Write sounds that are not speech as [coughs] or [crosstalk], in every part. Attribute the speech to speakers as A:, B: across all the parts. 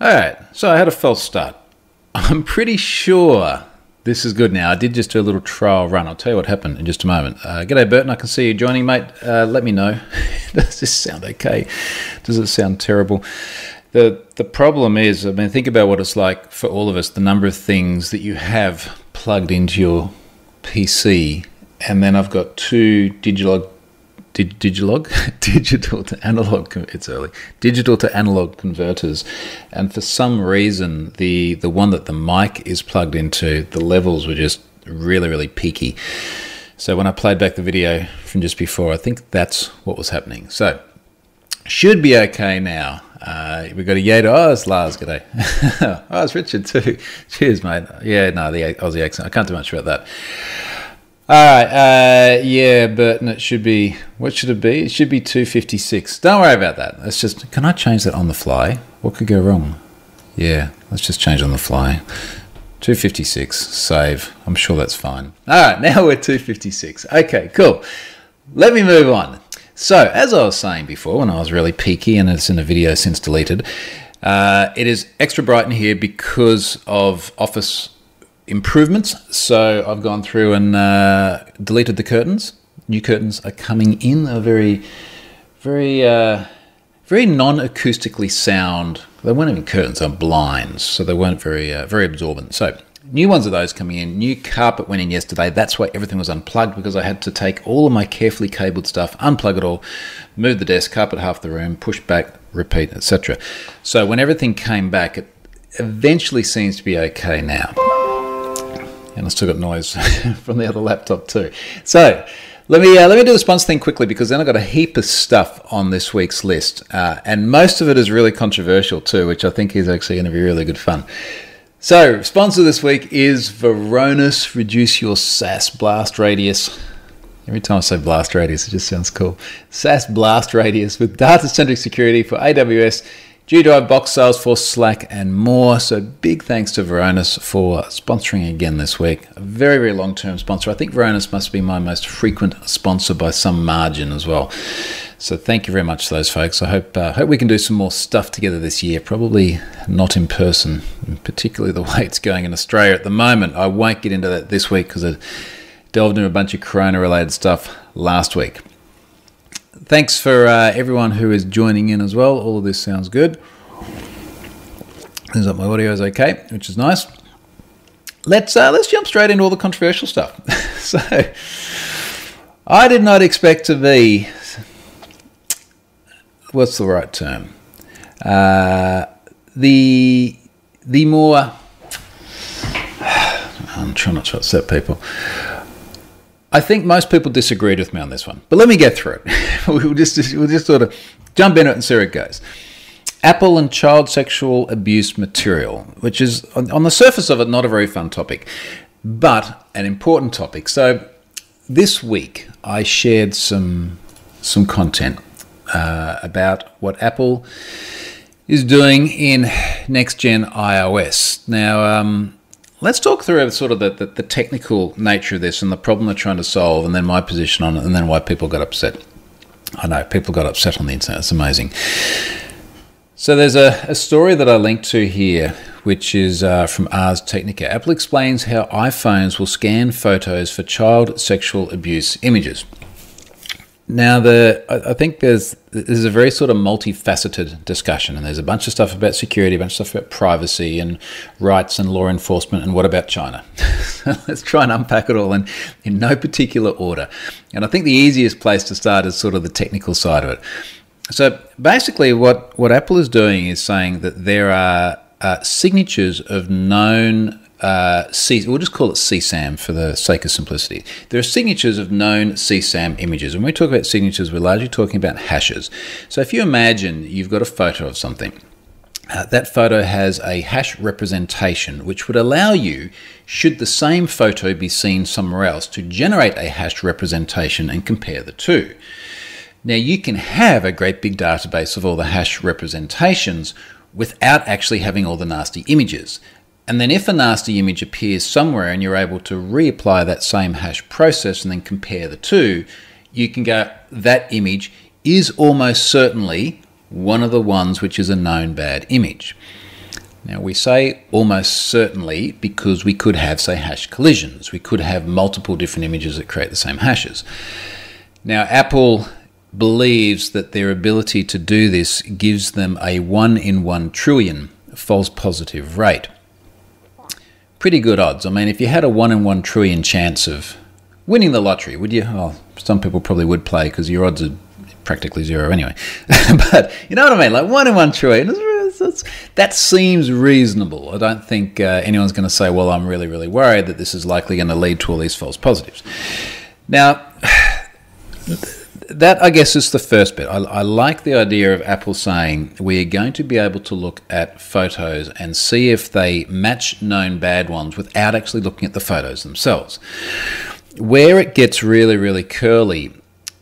A: All right, so I had a false start. [laughs] I'm pretty sure this is good now. I did just do a little trial run. I'll tell you what happened in just a moment. Uh, g'day, Burton. I can see you joining, mate. Uh, let me know. [laughs] Does this sound okay? Does it sound terrible? The the problem is, I mean, think about what it's like for all of us. The number of things that you have plugged into your PC, and then I've got two digital Digilog, [laughs] digital to analog. It's early. Digital to analog converters, and for some reason, the the one that the mic is plugged into, the levels were just really really peaky. So when I played back the video from just before, I think that's what was happening. So should be okay now. Uh, we've got a Yato. Oh, it's Lars. G'day. [laughs] oh, it's Richard too. Cheers, mate. Yeah, no, the Aussie accent. I can't do much about that. All right, uh, yeah, Burton, it should be, what should it be? It should be 256. Don't worry about that. Let's just, can I change that on the fly? What could go wrong? Yeah, let's just change on the fly. 256, save. I'm sure that's fine. All right, [laughs] now we're 256. Okay, cool. Let me move on. So, as I was saying before, when I was really peaky, and it's in a video since deleted, uh, it is extra bright in here because of Office improvements. So I've gone through and uh, deleted the curtains. New curtains are coming in. They're very, very, uh, very non-acoustically sound. They weren't even curtains; they're blinds, so they weren't very, uh, very absorbent. So new ones of those coming in. New carpet went in yesterday. That's why everything was unplugged because I had to take all of my carefully cabled stuff, unplug it all, move the desk, carpet half the room, push back, repeat, etc. So when everything came back, it eventually seems to be okay now and I still got noise [laughs] from the other laptop too. So let me uh, let me do the sponsor thing quickly because then I've got a heap of stuff on this week's list, uh, and most of it is really controversial too, which I think is actually going to be really good fun. So sponsor this week is Varonis. Reduce your SaaS blast radius. Every time I say blast radius, it just sounds cool. SaaS blast radius with data centric security for AWS G Drive, Box, Salesforce, Slack, and more. So big thanks to Varonis for sponsoring again this week. A very, very long term sponsor. I think Varonis must be my most frequent sponsor by some margin as well. So thank you very much to those folks. I hope uh, hope we can do some more stuff together this year. Probably not in person, particularly the [laughs] way it's going in Australia at the moment. I won't get into that this week because I delved into a bunch of Corona related stuff last week thanks for uh, everyone who is joining in as well. All of this sounds good. Seems like my audio is okay, which is nice. Let's uh, let's jump straight into all the controversial stuff. [laughs] so, I did not expect to be. What's the right term? Uh, the the more. [sighs] I'm trying not to upset people. I think most people disagreed with me on this one, but let me get through it. [laughs] we'll just we'll just sort of jump in it and see where it goes. Apple and child sexual abuse material, which is on the surface of it not a very fun topic, but an important topic. So this week I shared some some content uh, about what Apple is doing in next gen iOS. Now. Um, Let's talk through sort of the, the, the, technical nature of this and the problem they're trying to solve, and then my position on it, and then why people got upset. I know people got upset on the internet. It's amazing. So there's a, a story that I linked to here, which is uh, from Ars Technica. Apple explains how iPhones will scan photos for child sexual abuse images. Now, the I think there's there's a very sort of multifaceted discussion, and there's a bunch of stuff about security, a bunch of stuff about privacy and rights and law enforcement, and what about China? [laughs] Let's try and unpack it all in in no particular order. And I think the easiest place to start is sort of the technical side of it. So basically, what what Apple is doing is saying that there are uh, signatures of known uh, C, we'll just call it CSAM for the sake of simplicity. There are signatures of known CSAM images. When we talk about signatures, we're largely talking about hashes. So if you imagine you've got a photo of something, uh, that photo has a hash representation which would allow you, should the same photo be seen somewhere else, to generate a hash representation and compare the two. Now, you can have a great big database of all the hash representations without actually having all the nasty images. And then if a nasty image appears somewhere and you're able to reapply that same hash process and then compare the two, you can go, that image is almost certainly one of the ones which is a known bad image. Now, we say almost certainly because we could have, say, hash collisions. We could have multiple different images that create the same hashes. Now, Apple believes that their ability to do this gives them a 1 in 1 trillion false positive rate. Pretty good odds. I mean, if you had a 1 in 1 trillion chance of winning the lottery, would you? Oh, some people probably would play because your odds are practically zero anyway. [laughs] but you know what I mean? Like 1 in 1 trillion. that seems reasonable. I don't think uh, anyone's going to say, well, I'm really, really worried that this is likely going to lead to all these false positives. Now, that I guess is the first bit. I, I, like the idea of Apple saying we are going to be able to look at photos and see if they match known bad ones without actually looking at the photos themselves. Where it gets really, really curly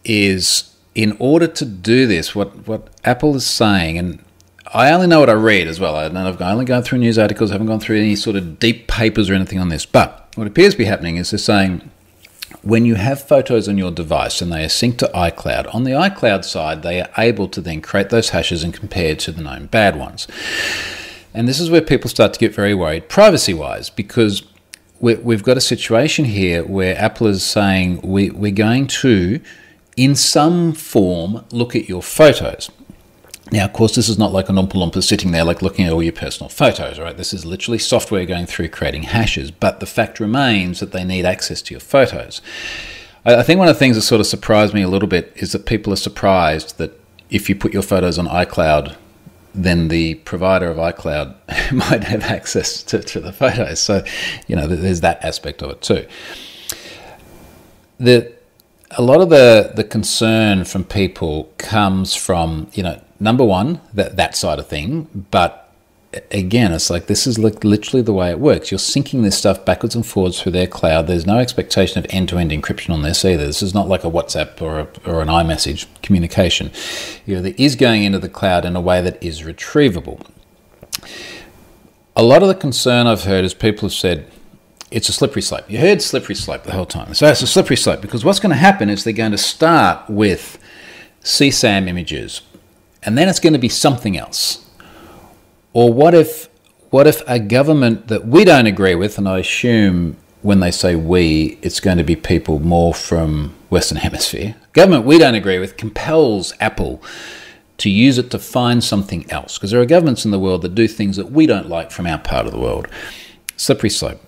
A: is in order to do this, what, what Apple is saying, and I only know what I read as well. I have only gone through news articles, I haven't gone through any sort of deep papers or anything on this. But what appears to be happening is they're saying when you have photos on your device and they are synced to iCloud, on the iCloud side, they are able to then create those hashes and compare to the known bad ones. And this is where people start to get very worried privacy wise because we've got a situation here where Apple is saying we, we're going to, in some form, look at your photos. Now, of course, this is not like an Oompa Loompa sitting there, like looking at all your personal photos, right? This is literally software going through creating hashes, but the fact remains that they need access to your photos. I think one of the things that sort of surprised me a little bit is that people are surprised that if you put your photos on iCloud, then the provider of iCloud [laughs] might have access to, to the photos. So, you know, there's that aspect of it too. The a lot of the the concern from people comes from you know number one, that, that side of thing. But again, it's like this is like literally the way it works. You're syncing this stuff backwards and forwards through their cloud. There's no expectation of end to end encryption on this either. This is not like a WhatsApp or, a, or an iMessage communication. You know, it is going into the cloud in a way that is retrievable. A lot of the concern I've heard is people have said, it's a slippery slope. You heard slippery slope the whole time. So it's a slippery slope because what's going to happen is they're going to start with CSAM images and then it's going to be something else. Or what if what if a government that we don't agree with, and I assume when they say we, it's going to be people more from Western [laughs] Hemisphere, government we don't agree with compels Apple to use it to find something else. Because there are governments in the world that do things that we don't like from our part of the world. Slippery slope.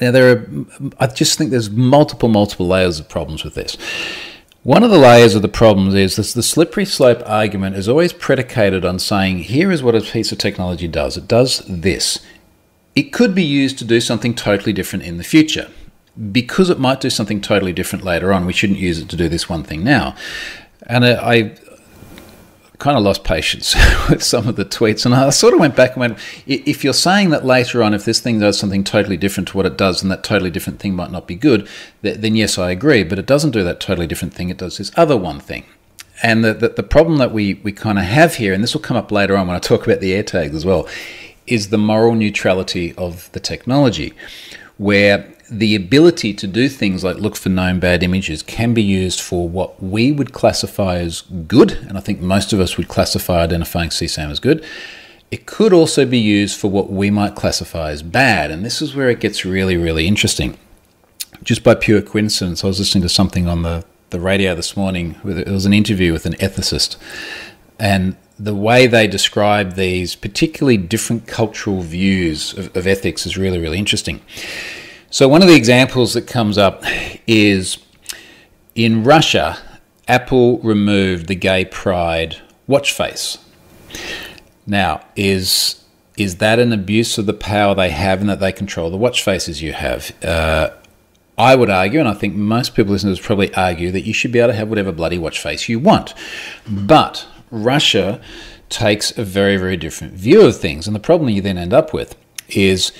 A: Now there are I just think there's multiple, multiple layers of problems with this. One of the layers of the problems is this the slippery slope argument is always predicated on saying, here is what a piece of technology does. It does this. It could be used to do something totally different in the future. Because it might do something totally different later on, we shouldn't use it to do this one thing now. And uh, I, kind of lost patience [laughs] with some of the tweets. And I sort of went back and went, if you're saying that later on, if this thing does something totally different to what it does, and that totally different thing might not be good, then yes, I agree. But it doesn't do that totally different thing. It does this other one thing. And the, the, the problem that we, we kind of have here, and this will come up later on when I talk about the AirTags as well, is the moral neutrality of the technology, where the ability to do things like look for known bad images can be used for what we would classify as good, and I think most of us would classify identifying CSAM as good. It could also be used for what we might classify as bad, and this is where it gets really, really interesting. Just by pure coincidence, I was listening to something on the, the radio this morning. It was an interview with an ethicist, and the way they describe these particularly different cultural views of, of ethics is really, really interesting. So, one of the examples that comes up is in Russia, Apple removed the gay pride watch face. Now, is is that an abuse of the power they have and that they control the watch faces you have? Uh, I would argue, and I think most people listeners probably argue, that you should be able to have whatever bloody watch face you want. But Russia takes a very, very different view of things. And the problem you then end up with is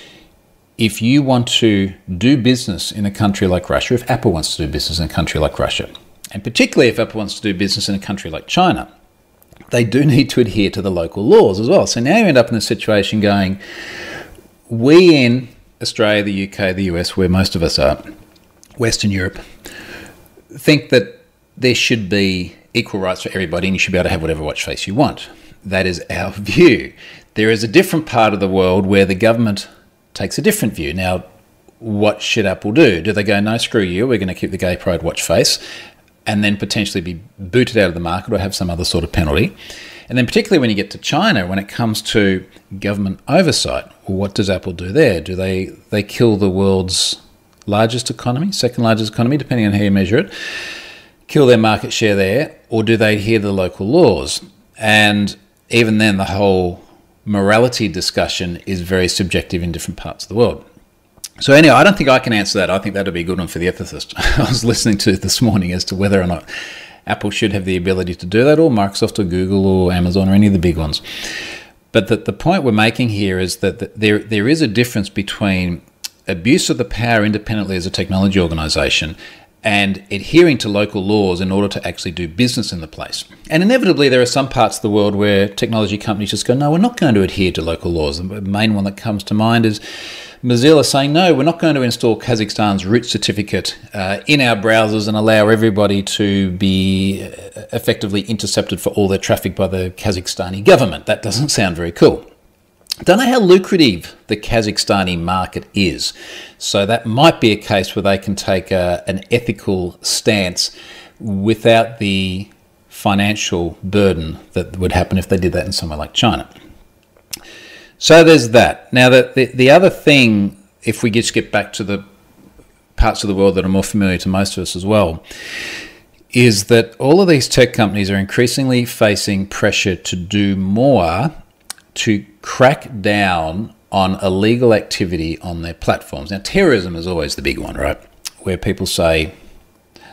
A: if you want to do business in a country like Russia, if Apple wants to do business in a country like Russia, and particularly if Apple wants to do business in a country like China, they do need to adhere to the local laws as well. So now you end up in a situation going, we in Australia, the UK, the US, where most of us are, Western Europe, think that there should be equal rights for everybody and you should be able to have whatever watch face you want. That is our [laughs] view. There is a different part of the world where the government takes a different view. Now, what should Apple do? Do they go, no, screw you, we're going to keep the gay pride watch face, and then potentially be booted out of the market or have some other sort of penalty? And then, particularly when you get to China, when it comes to government oversight, what does Apple do there? Do they they kill the world's largest economy, second largest economy, depending on how you measure it, kill their market share there, or do they to the local laws? And even then, the whole morality discussion is very subjective in different parts of the world. So anyway, I don't think I can answer that. I think that'd be a good one for the ethicist. [laughs] I was listening to this morning as to whether or not Apple should have the ability to do that, or Microsoft, or Google, or Amazon, or any of the big ones. But the, the point we're making here is that there there is a difference between abuse of the power independently as a technology organization and adhering to local laws in order to actually do business in the place. And inevitably, there are some parts of the world where technology companies just go, no, we're not going to adhere to local laws. The main one that comes to mind is Mozilla saying, no, we're not going to install Kazakhstan's root certificate uh, in our browsers and allow everybody to be uh, effectively intercepted for all their traffic by the Kazakhstani government. That doesn't sound very cool. Don't know how lucrative the Kazakhstani market is. So that might be a case where they can take a, an ethical stance without the financial burden that would happen if they did that in somewhere like China. So there's that. Now, the, the, the other thing, if we just get back to the parts of the world that are more familiar to most of us as well, is that all of these tech companies are increasingly facing pressure to do more to crack down on illegal activity on their platforms. Now, terrorism is always the big one, right? Where people say,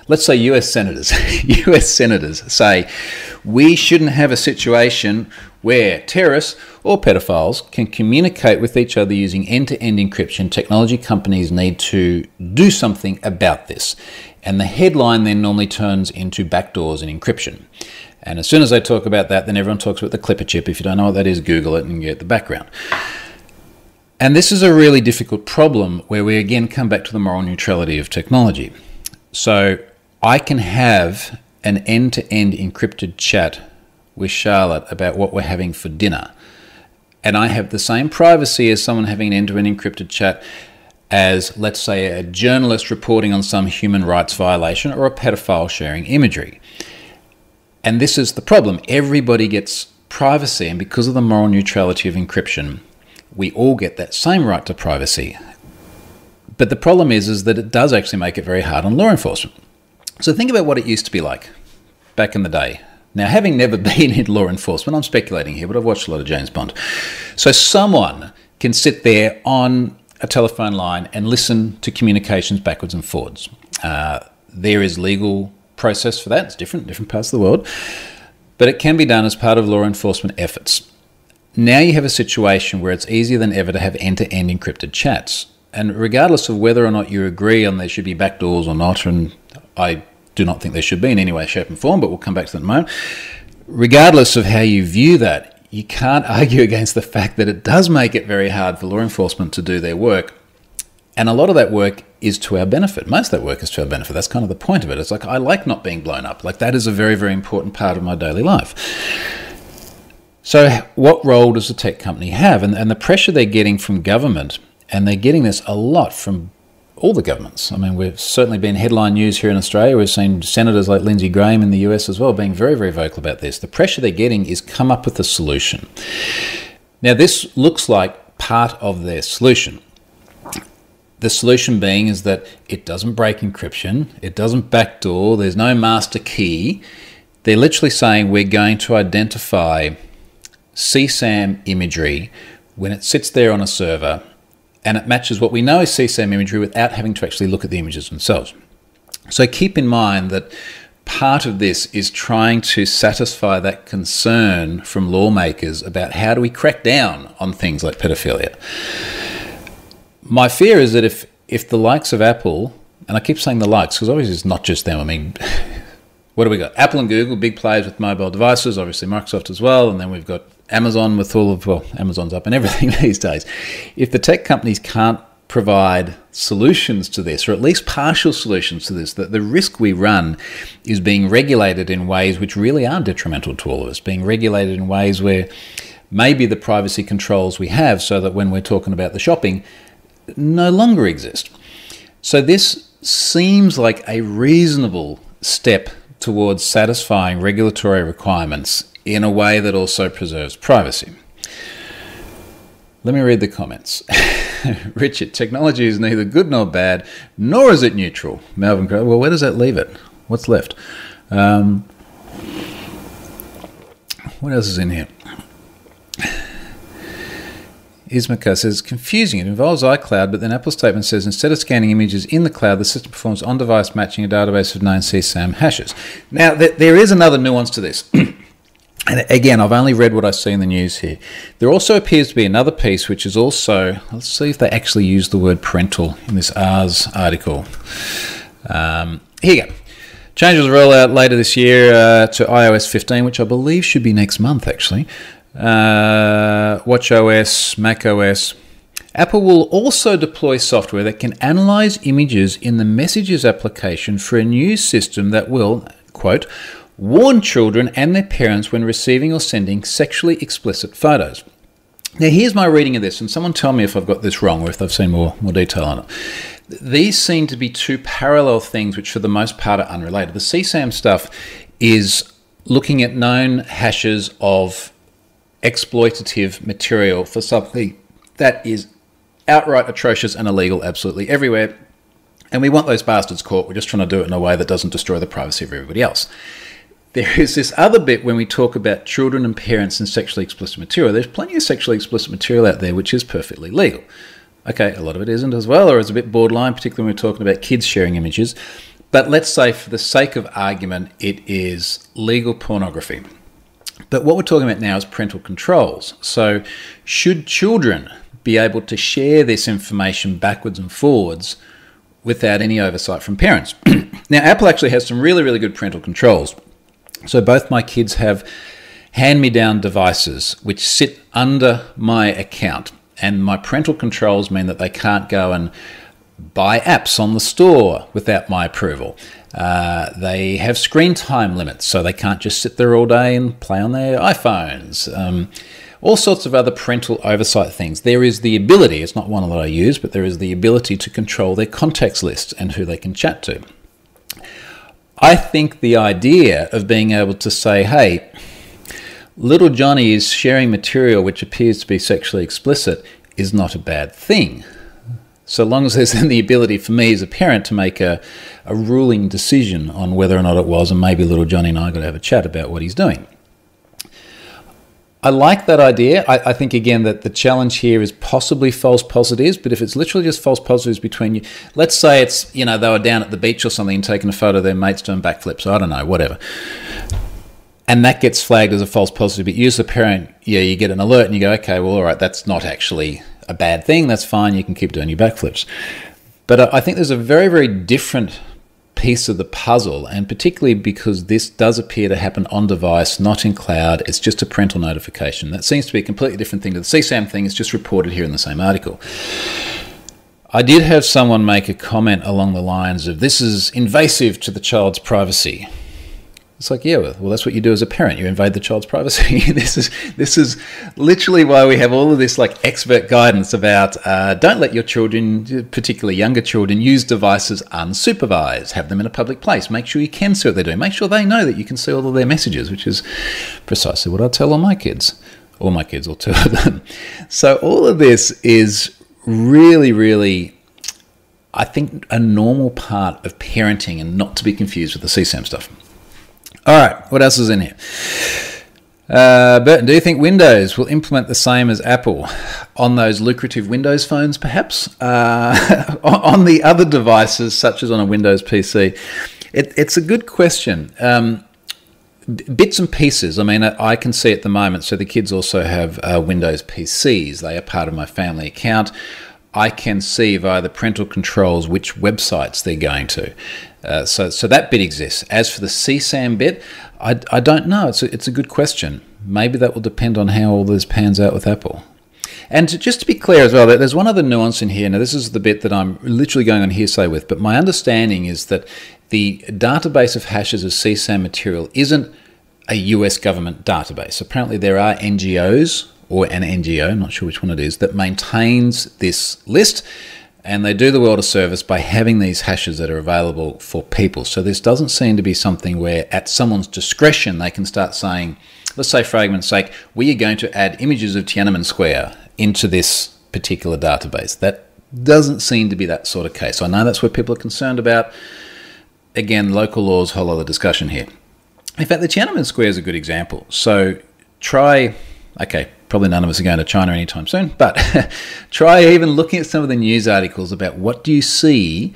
A: let's say US senators, [laughs] US senators say, we shouldn't have a situation where terrorists or pedophiles can communicate with each other using end to end encryption. Technology companies need to do something about this. And the headline then normally turns into backdoors and encryption. And as soon as I talk about that, then everyone talks about the Clipper chip. If you don't know what that is, Google it and get the background. And this is a really difficult problem where we again come back to the moral neutrality of technology. So I can have an end to end encrypted chat with Charlotte about what we're having for dinner. And I have the same privacy as someone having an end to end encrypted chat as, let's say, a journalist reporting on some human rights violation or a pedophile sharing imagery. And this is the problem. Everybody gets privacy, and because of the moral neutrality of encryption, we all get that same right to privacy. But the problem is, is that it does actually make it very hard on law enforcement. So think about what it used to be like back in the day. Now, having never [laughs] been in law enforcement, I'm speculating here, but I've watched a lot of James Bond. So someone can sit there on a telephone line and listen to communications backwards and forwards. Uh, there is legal process for that. It's different, different parts of the world, but it can be done as part of law enforcement efforts. Now you have a situation where it's easier than ever to have end-to-end encrypted chats, and regardless of whether or not you agree on there should be backdoors or not, and I do not think there should be in any way, shape, and form, but we'll come back to that in a moment. Regardless of how you view that, you can't [laughs] argue against the fact that it does make it very hard for law enforcement to do their work. And a lot of that work is to our benefit. Most of that work is to our benefit. That's kind of the point of it. It's like, I like not being blown up. Like, that is a very, very important part of my daily life. So, what role does a tech company have? And, and the pressure they're getting from government, and they're getting this a lot from all the governments. I mean, we've certainly been headline news here in Australia. We've seen senators like Lindsey Graham in the US as well being very, very vocal about this. The pressure they're getting is come up with a solution. Now, this looks like part of their solution. The solution being is that it doesn't break encryption, it doesn't backdoor, there's no master key. They're literally saying we're going to identify CSAM imagery when it sits there on a server and it matches what we know is CSAM imagery without having to actually look at the images themselves. So keep in mind that part of this is trying to satisfy that concern from lawmakers about how do we crack down on things like pedophilia. My fear is that if if the likes of Apple, and I keep saying the likes because obviously it's not just them. I mean, [laughs] what do we got? Apple and Google, big players with mobile devices, obviously Microsoft as well, and then we've got Amazon with all of, well, Amazon's up and everything [laughs] these days. If the tech companies can't provide solutions to this, or at least partial solutions to this, that the risk we run is being regulated in ways which really are detrimental to all of us, being regulated in ways where maybe the privacy controls we have, so that when we're talking about the shopping, no longer exist. So this seems like a reasonable step towards satisfying regulatory requirements in a way that also preserves privacy. Let me read the comments. [laughs] Richard, technology is neither good nor bad, nor is it neutral. Melvin, well, where does that leave it? What's left? Um, what else is in here? Ismaka says, confusing. It involves iCloud, but then Apple's statement says instead of scanning images in the cloud, the system performs on device matching a database of known CSAM hashes. Now, th- there is another nuance to this. [clears throat] and again, I've only read what I see in the news here. There also appears to be another piece which is also, let's see if they actually use the word parental in this Ars article. Um, here you go. Changes roll out later this year uh, to iOS 15, which I believe should be next month actually uh, WatchOS, macOS. Apple will also deploy software that can analyze images in the Messages application for a new system that will, quote, warn children and their parents when receiving or sending sexually explicit photos. Now, here's my reading of this, and someone tell me if I've got this wrong or if they've seen more, more detail on it. These seem to be two parallel things, which for the most part are unrelated. The CSAM stuff is looking at known hashes of exploitative material for something that is outright atrocious and illegal absolutely everywhere. And we want those bastards caught. We're just trying to do it in a way that doesn't destroy the privacy of everybody else. There is this other bit when we talk about children and parents and sexually explicit material. There's plenty of sexually explicit material out there which is perfectly legal. Okay, a lot of it isn't as well, or is a bit borderline, particularly when we're talking about kids sharing images. But let's say, for the sake of argument, it is legal pornography. But what we're talking about now is parental controls. So, should children be able to share this information backwards and forwards without any oversight from parents? [clears throat] now, Apple actually has some really, really good parental controls. So, both my kids have hand me down devices which sit under my account, and my parental controls mean that they can't go and buy apps on the store without my approval. Uh, they have screen time limits, so they can't just sit there all day and play on their iPhones. Um, all sorts of other parental oversight things. There is the ability, it's not one that I use, but there is the ability to control their contacts list and who they can chat to. I think the idea of being able to say, hey, little Johnny is sharing material which appears to be sexually explicit is not a bad thing so long as there's [laughs] then the ability for me as a parent to make a, a ruling decision on whether or not it was, and maybe little Johnny and I got to have a chat about what he's doing. I like that idea. I, I, think again that the challenge here is possibly false positives, but if it's literally just false positives between you, let's say it's you know they were down at the beach or something and taking a photo of their mates doing backflips. I don't know, whatever. And that gets flagged as a false positive. But you as a parent, yeah, you get an alert and you go, okay, well, all right, that's not actually a bad thing, that's fine. You can keep doing your backflips. But I think there's a very, very different piece of the puzzle, and particularly because this does appear to happen on device, not in cloud, it's just a parental notification. That seems to be a completely different thing to the CSAM thing, it's just reported here in the same article. I did have someone make a comment along the lines of this is invasive to the child's privacy. It's like, yeah, well, that's what you do as a parent. You invade the child's privacy. [laughs] this is this is literally why we have all of this like expert guidance about uh, don't let your children, particularly younger children, use devices unsupervised. Have them in a public place. Make sure you can see what they're doing. Make sure they know that you can see all of their messages, which is precisely what I tell all my kids, all my kids, or two of them. [laughs] So all of this is really, really I think a normal part of parenting and not to be confused with the CSAM stuff. All right, what else is in here? Uh, Burton, do you think Windows will implement the same as Apple on those lucrative Windows phones, perhaps? Uh, [laughs] on the other devices, such as on a Windows PC? It, it's a good question. Um, bits and pieces. I mean, I can see at the moment. So the kids also have uh, Windows PCs. They are part of my family account. I can see via the parental controls which websites they're going to. Uh, so, so that bit exists. As for the CSAM bit, I, I don't know. It's a, it's a good question. Maybe that will depend on how all this pans out with Apple. And to, just to be clear as well, there's one other nuance in here. Now, this is the bit that I'm literally going on hearsay with, but my understanding is that the database of hashes of CSAM material isn't a US government database. Apparently, there are NGOs or an NGO, I'm not sure which one it is, that maintains this list. And they do the world a service by having these hashes that are available for people. So this doesn't seem to be something where, at someone's discretion, they can start saying, let's say, for argument's sake, we are going to add images of Tiananmen Square into this particular database. That doesn't seem to be that sort of case. I know that's what people are concerned about. Again, local laws, whole other discussion here. In fact, the Tiananmen Square is a good example. So try, okay, probably none of us are going to China anytime soon, but [laughs] try even looking at some of the news articles about what do you see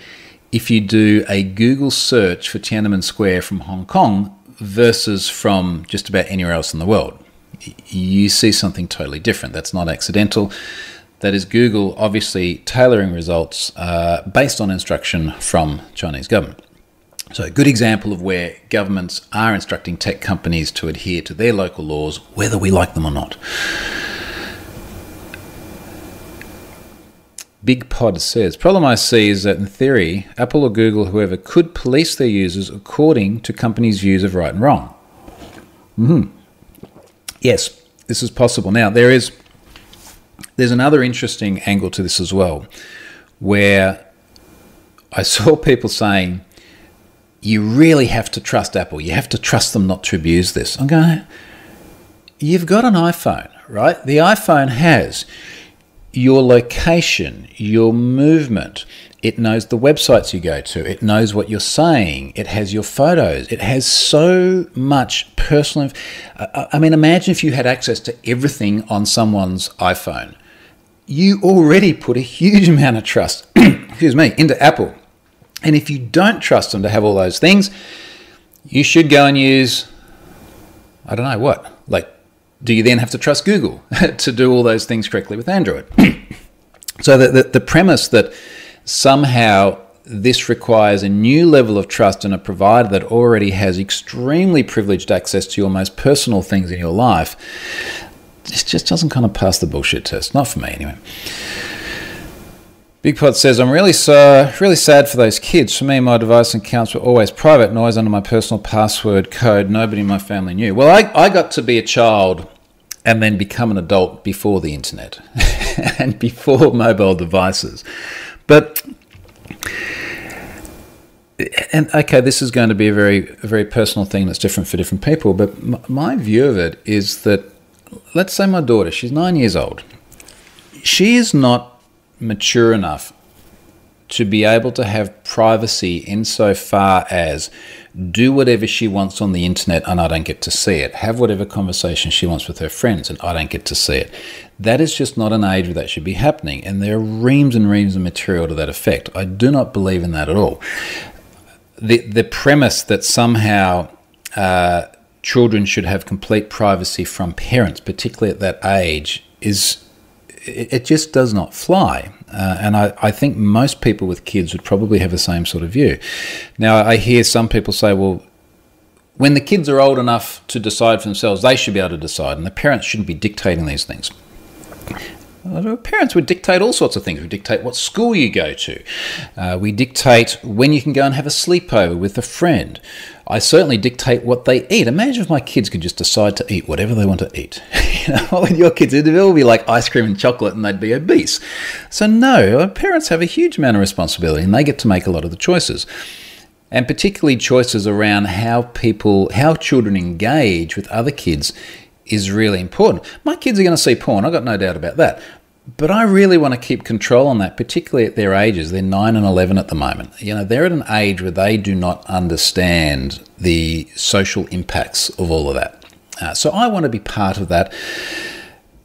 A: if you do a Google search for Tiananmen Square from Hong Kong versus from just about anywhere else in the world. You see something totally different. That's not accidental. That is Google obviously tailoring results uh, based on instruction from Chinese government. So, a good example of where governments are instructing tech companies to adhere to their local laws, whether we like them or not. Big Pod says Problem I see is that in theory, Apple or Google, whoever, could police their users according to companies' views of right and wrong. hmm Yes, this is possible. Now, there is there's another interesting angle to this as well, where I saw [laughs] people saying, you really have to trust Apple. You have to trust them not to abuse this. I'm going, you've got an iPhone, right? The iPhone has your location, your movement. It knows the websites you go to. It knows what you're saying. It has your photos. It has so much personal. I mean, imagine if you had access to everything on someone's iPhone. You already put a huge amount of trust, [clears throat] excuse me, into Apple. And if you don't trust them to have all those things, you should go and use, I don't know what. Like, do you then have to trust Google [laughs] to do all those things correctly with Android? [clears throat] so the, the, the premise that somehow this requires a new level of trust in a provider that already has extremely privileged access to your most personal things in your life, this just doesn't kind of pass the bullshit test. Not for me, anyway. Big Pod says, I'm really so, really sad for those kids. For me, my device and accounts were always private and always under my personal password code. Nobody in my family knew. Well, I, I got to be a child and then become an adult before the internet [laughs] and before mobile devices. But, and okay, this is going to be a very, a very personal thing that's different for different people. But my view of it is that, let's say my daughter, she's nine years old. She is not mature enough to be able to have privacy insofar as do whatever she wants on the internet and I don't get to see it. Have whatever conversation she wants with her friends and I don't get to see it. That is just not an age where that should be happening. And there are reams and reams of material to that effect. I do not believe in that at all. The, the premise that somehow uh, children should have complete privacy from parents, particularly at that age, is it, just does not fly. Uh, and I, I, think most people with kids would probably have the same sort of view. Now, I hear some people say, well, when the kids are old enough to decide for themselves, they should be able to decide, and the parents shouldn't be dictating these things. Parents would dictate all sorts of things. We dictate what school you go to. Uh, we dictate when you can go and have a sleepover with a friend. I certainly dictate what they eat. Imagine if my kids could just decide to eat whatever they want to eat. [laughs] you know, your kids, it'd be like ice cream and chocolate and they'd be obese. So, no, parents have a huge amount of responsibility and they get to make a lot of the choices. And particularly choices around how people, how children engage with other kids is really important. My kids are going to see porn, I've got no doubt about that. But I really want to keep control on that, particularly at their ages. They're 9 and 11 at the moment. You know, they're at an age where they do not understand the social impacts of all of that. Uh, so I want to be part of that.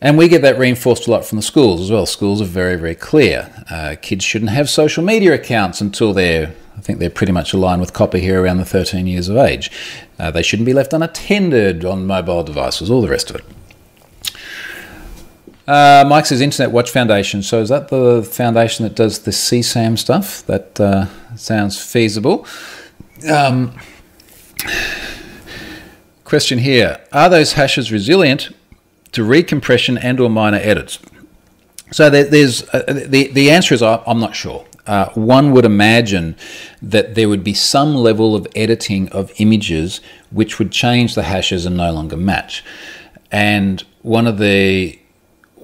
A: And we get that reinforced a lot from the schools as well. Schools are very, very clear. Uh, kids shouldn't have social media accounts until they're, I think they're pretty much aligned with COPPA here around the 13 years of age. Uh, they shouldn't be left unattended on mobile devices, all the rest of it. Uh, Mike says Internet Watch Foundation. So is that the foundation that does the CSAM stuff? That uh, sounds feasible. Um, question here: Are those hashes resilient to recompression and/or minor edits? So there, there's uh, the the answer is I'm not sure. Uh, one would imagine that there would be some level of editing of images which would change the hashes and no longer match. And one of the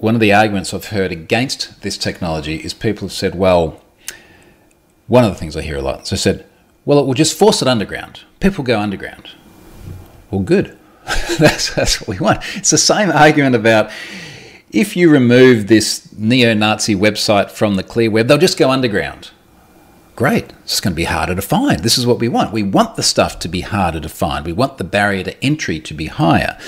A: one of the arguments I've heard against this technology is people have said, well, one of the things I hear a lot. So I said, well, it will just force it underground. People go underground. Well, good. [laughs] that's, that's what we want. It's the same argument about if you remove this neo Nazi website from the clear web, they'll just go underground. Great. It's going to be harder to find. This is what we want. We want the stuff to be harder to find. We want the barrier to entry to be higher.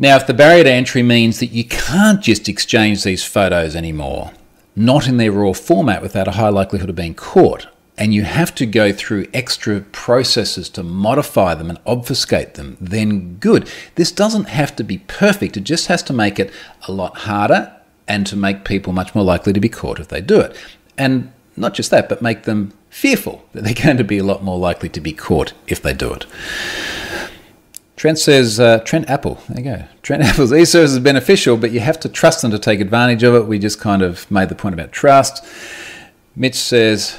A: Now, if the barrier to entry means that you can't just exchange these photos anymore, not in their raw format without a high likelihood of being caught, and you have to go through extra processes to modify them and obfuscate them, then good. This doesn't have to be perfect, it just has to make it a lot harder and to make people much more likely to be caught if they do it. And not just that, but make them fearful that they're [laughs] going to be a lot more likely to be caught if they do it. Trent says, uh, Trent Apple, there you go. Trent [laughs] Apple's e-service is beneficial, but you have to trust them to take advantage of it. We just kind of made the point about trust. Mitch says,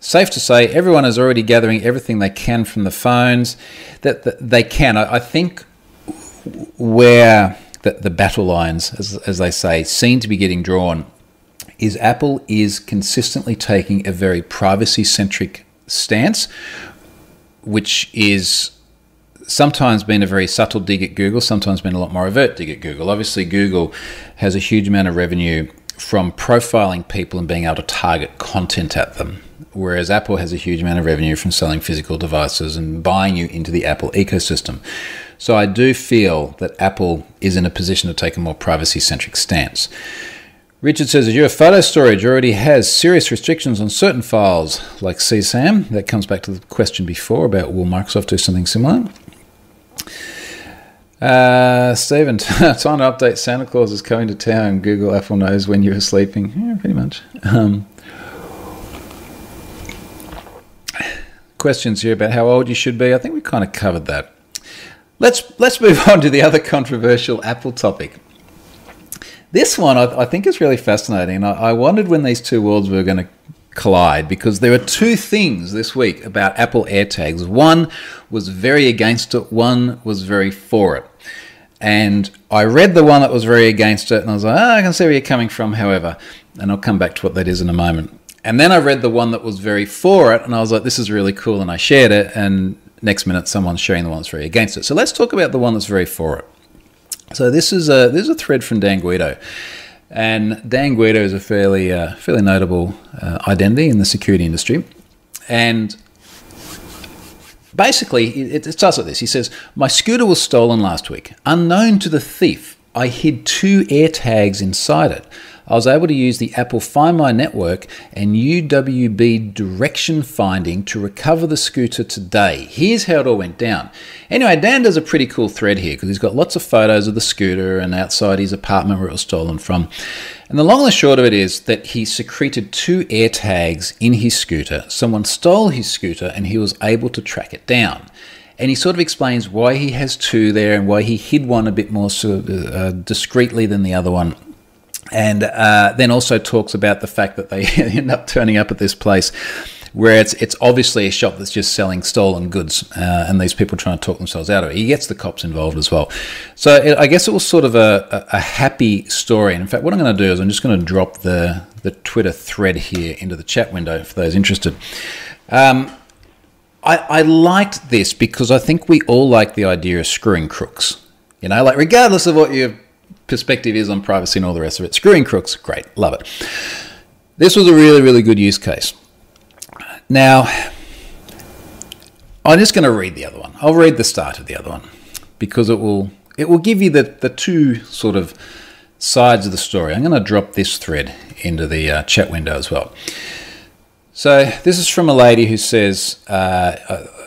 A: safe to say everyone is already gathering everything they can from the phones that, that they can. I, I think where the, the battle lines, as, as they say, seem to be getting drawn is Apple is consistently taking a very privacy centric stance, which is sometimes been a very subtle dig at Google, sometimes been a lot more overt dig at Google. Obviously, Google has a huge amount of revenue from profiling people and being able to target content at them, whereas Apple has a huge amount of revenue from selling physical devices and buying you into the Apple ecosystem. So I do feel that Apple is in a position to take a more privacy centric stance. Richard says Azure Photo Storage already has serious restrictions on certain files like CSAM. That comes back to the question before about will Microsoft do something similar? Uh, Stephen, [laughs] time to update Santa Claus is coming to town. Google Apple knows when you're sleeping. Yeah, pretty much. Um, questions here about how old you should be. I think we kind of covered that. Let's let's move [laughs] on to the other controversial Apple topic. This one I, I think is really fascinating. I, I wondered when these two worlds were going to collide because there are two things this week about Apple AirTags. One was very against it, one was very for it. And I read the one that was very against it, and I was like, oh, I can see where you're coming from, however. And I'll come back to what that is in a moment. And then I read the one that was very for it, and I was like, this is really cool, and I shared it. And next minute, someone's sharing the one that's very against it. So let's talk about the one that's very for it. So this is a this is a thread from Dan Guido, and Dan Guido is a fairly uh, fairly notable uh, identity in the security industry, and basically it, it starts like this. He says, "My scooter was stolen last week. Unknown to the thief, I hid two AirTags inside it." I was able to use the Apple Find My network and UWB direction finding to recover the scooter today. Here's how it all went down. Anyway, Dan does a pretty cool thread here because he's got lots of photos of the scooter and outside his apartment where it was stolen from. And the long and the short of it is that he secreted two air tags in his scooter. Someone stole his scooter and he was able to track it down and he sort of explains why he has two there and why he hid one a bit more sort of, uh, discreetly than the other one and uh, then also talks about the fact that they [laughs] end up turning up at this place where it's it's obviously a shop that's just selling stolen goods, uh, and these people trying to talk themselves out of it. He gets the cops involved as well. So it, I guess it was sort of a, a, a happy story. And in fact, what I'm going to do is I'm just going to drop the the Twitter thread here into the chat window for those interested. Um, I, I liked this because I think we all like the idea of screwing crooks. You know, like regardless of what you perspective is on privacy and all the rest of it. Screwing crooks, great, love it. This was a really, really good use case. Now, I'm just going to read the other one. I'll read the start of the other one because it will it will give you the, the two sort of sides of the story. I'm going to drop this thread into the uh, chat window as well. So this is from a lady who says, uh,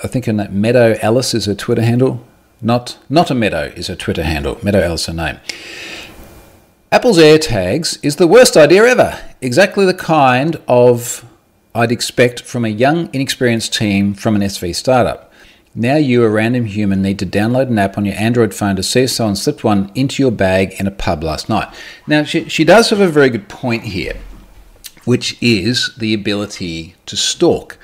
A: I think her name, Meadow Alice is her Twitter handle. Not, not a Meadow is her Twitter handle. Meadow Alice her name. Apple's AirTags is the worst idea ever. Exactly the kind of I'd expect from a young, inexperienced team from an SV startup. Now you, a random human, need to download an app on your Android phone to see if someone slipped one into your bag in a pub last night. Now, she, she does have a very good point here, which is the ability to stalk.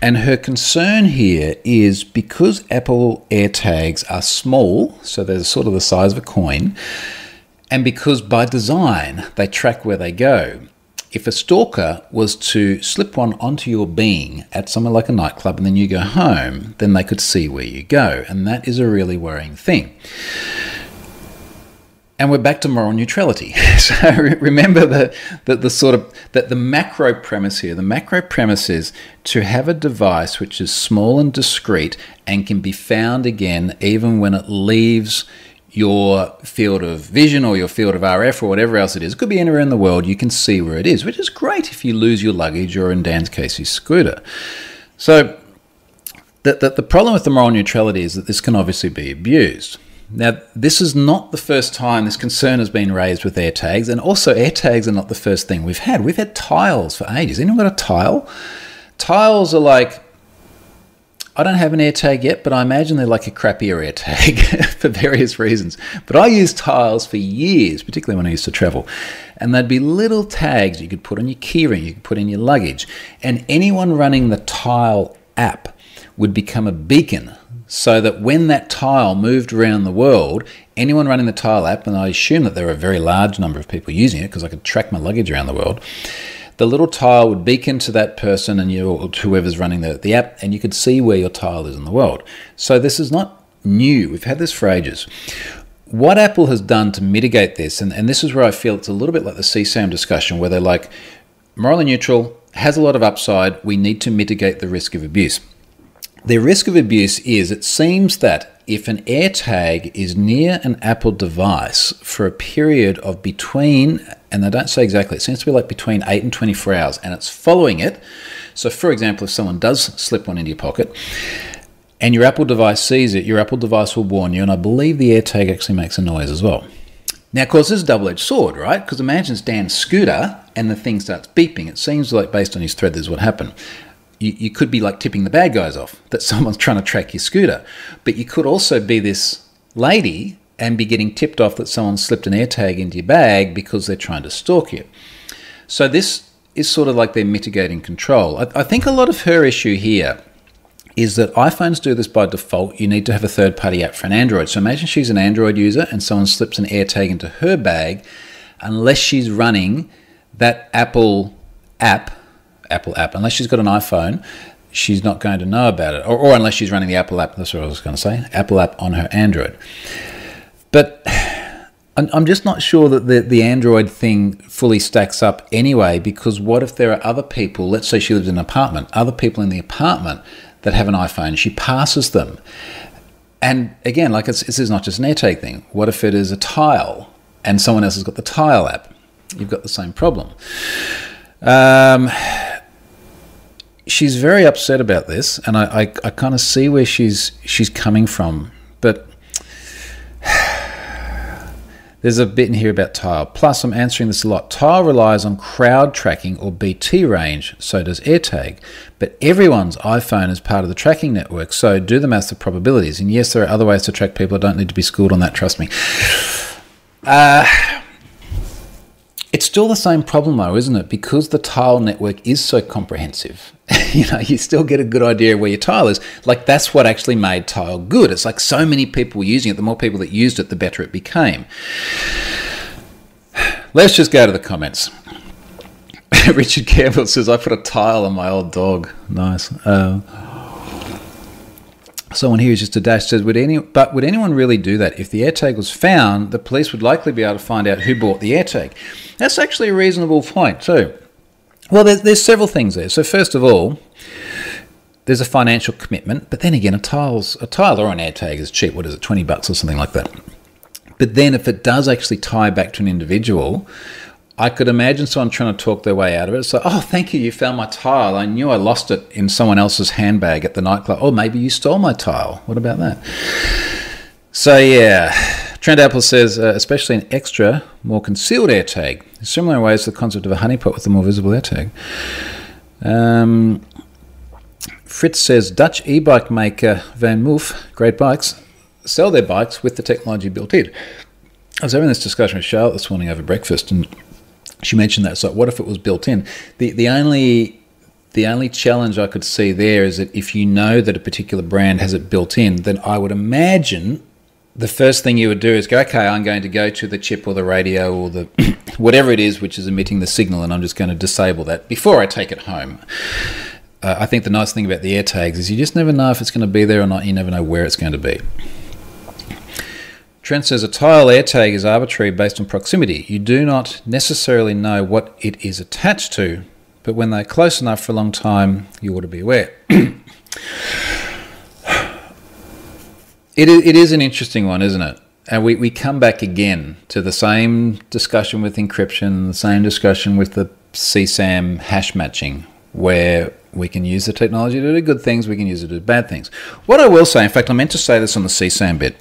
A: And her concern here is because Apple AirTags are small, so they're sort of the size of a coin, and because by design they track where they go, if a stalker was to slip one onto your being at somewhere like a nightclub and then you go home, then they could see where you go. And that is a really worrying thing. And we're back to moral neutrality. [laughs] So remember that the, the sort of that the macro premise here, the macro premise is to have a device which is small and discreet and can be found again even when it leaves your field of vision or your field of RF or whatever else it is. It could be anywhere in the world. You can see where it is, which is great if you lose your luggage or, in Dan's case, his scooter. So, the, the, the problem with the moral neutrality is that this can obviously be abused. Now, this is not the first time this concern has been raised with AirTags, and also AirTags are not the first thing we've had. We've had tiles for ages. Anyone got a tile? Tiles are like I don't have an AirTag yet, but I imagine they're like a crappier AirTag [laughs] for various reasons. But I used tiles for years, particularly when I used to travel. And they'd be little tags you could put on your keyring, you could put in your luggage. And anyone running the tile app would become a beacon so that when that tile moved around the world, anyone running the tile app, and I assume that there are a very large number of people using it because I could track my luggage around the world, the little tile would beacon to that person and you, whoever's running the, the app, and you could see where your tile is in the world. So this is not new. We've had this for ages. What Apple has done to mitigate this, and, and this is where I feel it's a little bit like the CSAM discussion, where they're like, morally neutral, has a lot of upside, we need to mitigate the risk of abuse. The risk of abuse is it seems that if an AirTag is near an Apple device for a period of between and they don't say exactly, it seems to be like between 8 and 24 hours, and it's following it. So, for example, if someone does slip one into your pocket, and your Apple device sees it, your Apple device will warn you, and I believe the AirTag actually makes a noise as well. Now, of course, this is a double edged sword, right? Because imagine it's Dan's scooter and the thing starts beeping. It seems like, based on his thread, this is what happened. You, you could be like tipping the bad guys off, that [laughs] someone's trying to track your scooter. But you could also be this lady and be getting tipped off that someone slipped an AirTag into your bag because they're trying to stalk you. So this is sort of like their mitigating control. I, I think a lot of her issue here is that iPhones do this by default. You need to have a third party app for an Android. So imagine she's an Android user and someone slips an AirTag into her bag, unless she's running that Apple app, Apple app, unless she's got an iPhone, she's not going to know about it. Or, or unless she's running the Apple app, that's what I was going to say, Apple app on her Android. I'm just not sure that the, the Android thing fully stacks up anyway, because what if there are other people, let's say she lives in an apartment, other people in the apartment that have an iPhone, she passes them. And again, like this is not just an AirTag thing. What if it is a tile and someone else has got the tile app? You've got the same problem. Um, she's very upset about this, and I, I, I kind of see where she's she's coming from. But there's a bit in here about Tile. Plus, I'm answering this a lot. Tile relies on crowd tracking or BT range, so does AirTag. But everyone's iPhone is part of the tracking network, so do the maths of probabilities. And yes, there are other ways to track people. I don't need to be schooled on that, trust me. Uh, it's still the same problem, though, isn't it? Because the tile network is so comprehensive. [laughs] you know, you still get a good idea of where your tile is. Like that's what actually made tile good. It's like so many people were using it. The more people that used it, the better it became. [sighs] Let's just go to the comments. [laughs] Richard Campbell says, "I put a tile on my old dog." Nice. Uh, Someone here is just a dash says, would any, but would anyone really do that? If the AirTag was found, the police would likely be able to find out who bought the AirTag. That's actually a reasonable point, too. Well, there's, there's several things there. So, first of all, there's a financial commitment, but then again, a tile's a tile or an AirTag is cheap. What is it, 20 bucks or something like that? But then, if it does actually tie back to an individual, I could imagine someone trying to talk their way out of it. So, oh, thank you, you found my tile. I knew I lost it in someone else's handbag at the nightclub. Oh, maybe you stole my tile. What about that? So, yeah. Trent Apple says, uh, especially an extra, more concealed AirTag. Similar ways to the concept of a honeypot with a more visible AirTag. Um, Fritz says Dutch e-bike maker VanMoof, great bikes, sell their bikes with the technology built in. I was having this discussion with Charlotte this morning over breakfast, and she mentioned that. So, what if it was built in? The the only the only challenge I could see there is that if you know that a particular brand has it built in, then I would imagine the first thing you would do is go, okay, I'm going to go to the chip or the radio or the [coughs] whatever it is which is emitting the signal, and I'm just going to disable that before I take it home. Uh, I think the nice thing about the AirTags is you just never know if it's going to be there or not. You never know where it's going to be. Trent says a tile AirTag is arbitrary based on proximity. You do not necessarily know what it is attached to, but when they're close enough for a long time, you ought to be aware. It is, an interesting one, isn't it? And we, we come back again to the same discussion with encryption, the same discussion with the CSAM hash matching, where we can use the technology to do good things, we can use it to do bad things. What I will say, in fact, I meant to say this on the CSAM bit.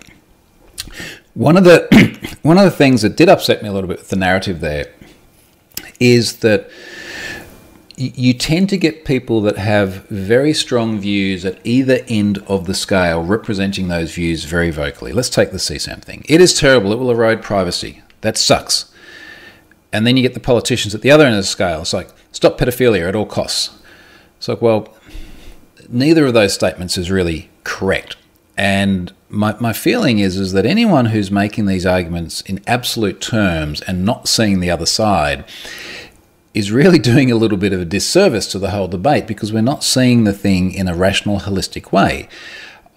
A: One of the [clears throat] one of the things that did upset me a little bit with the narrative there is that you tend to get people that have very strong views at either end of the scale, representing those views very vocally. Let's take the CSAM thing. It is terrible. It will erode privacy. That sucks. And then you get the politicians at the other end of the scale. It's like, stop pedophilia at all costs. It's like, well, neither of those statements is really correct. And my, my feeling is, is that anyone who's making these arguments in absolute terms and not seeing the other side is really [laughs] doing a little bit of a disservice to the whole debate because we're not seeing the thing in a rational, holistic way.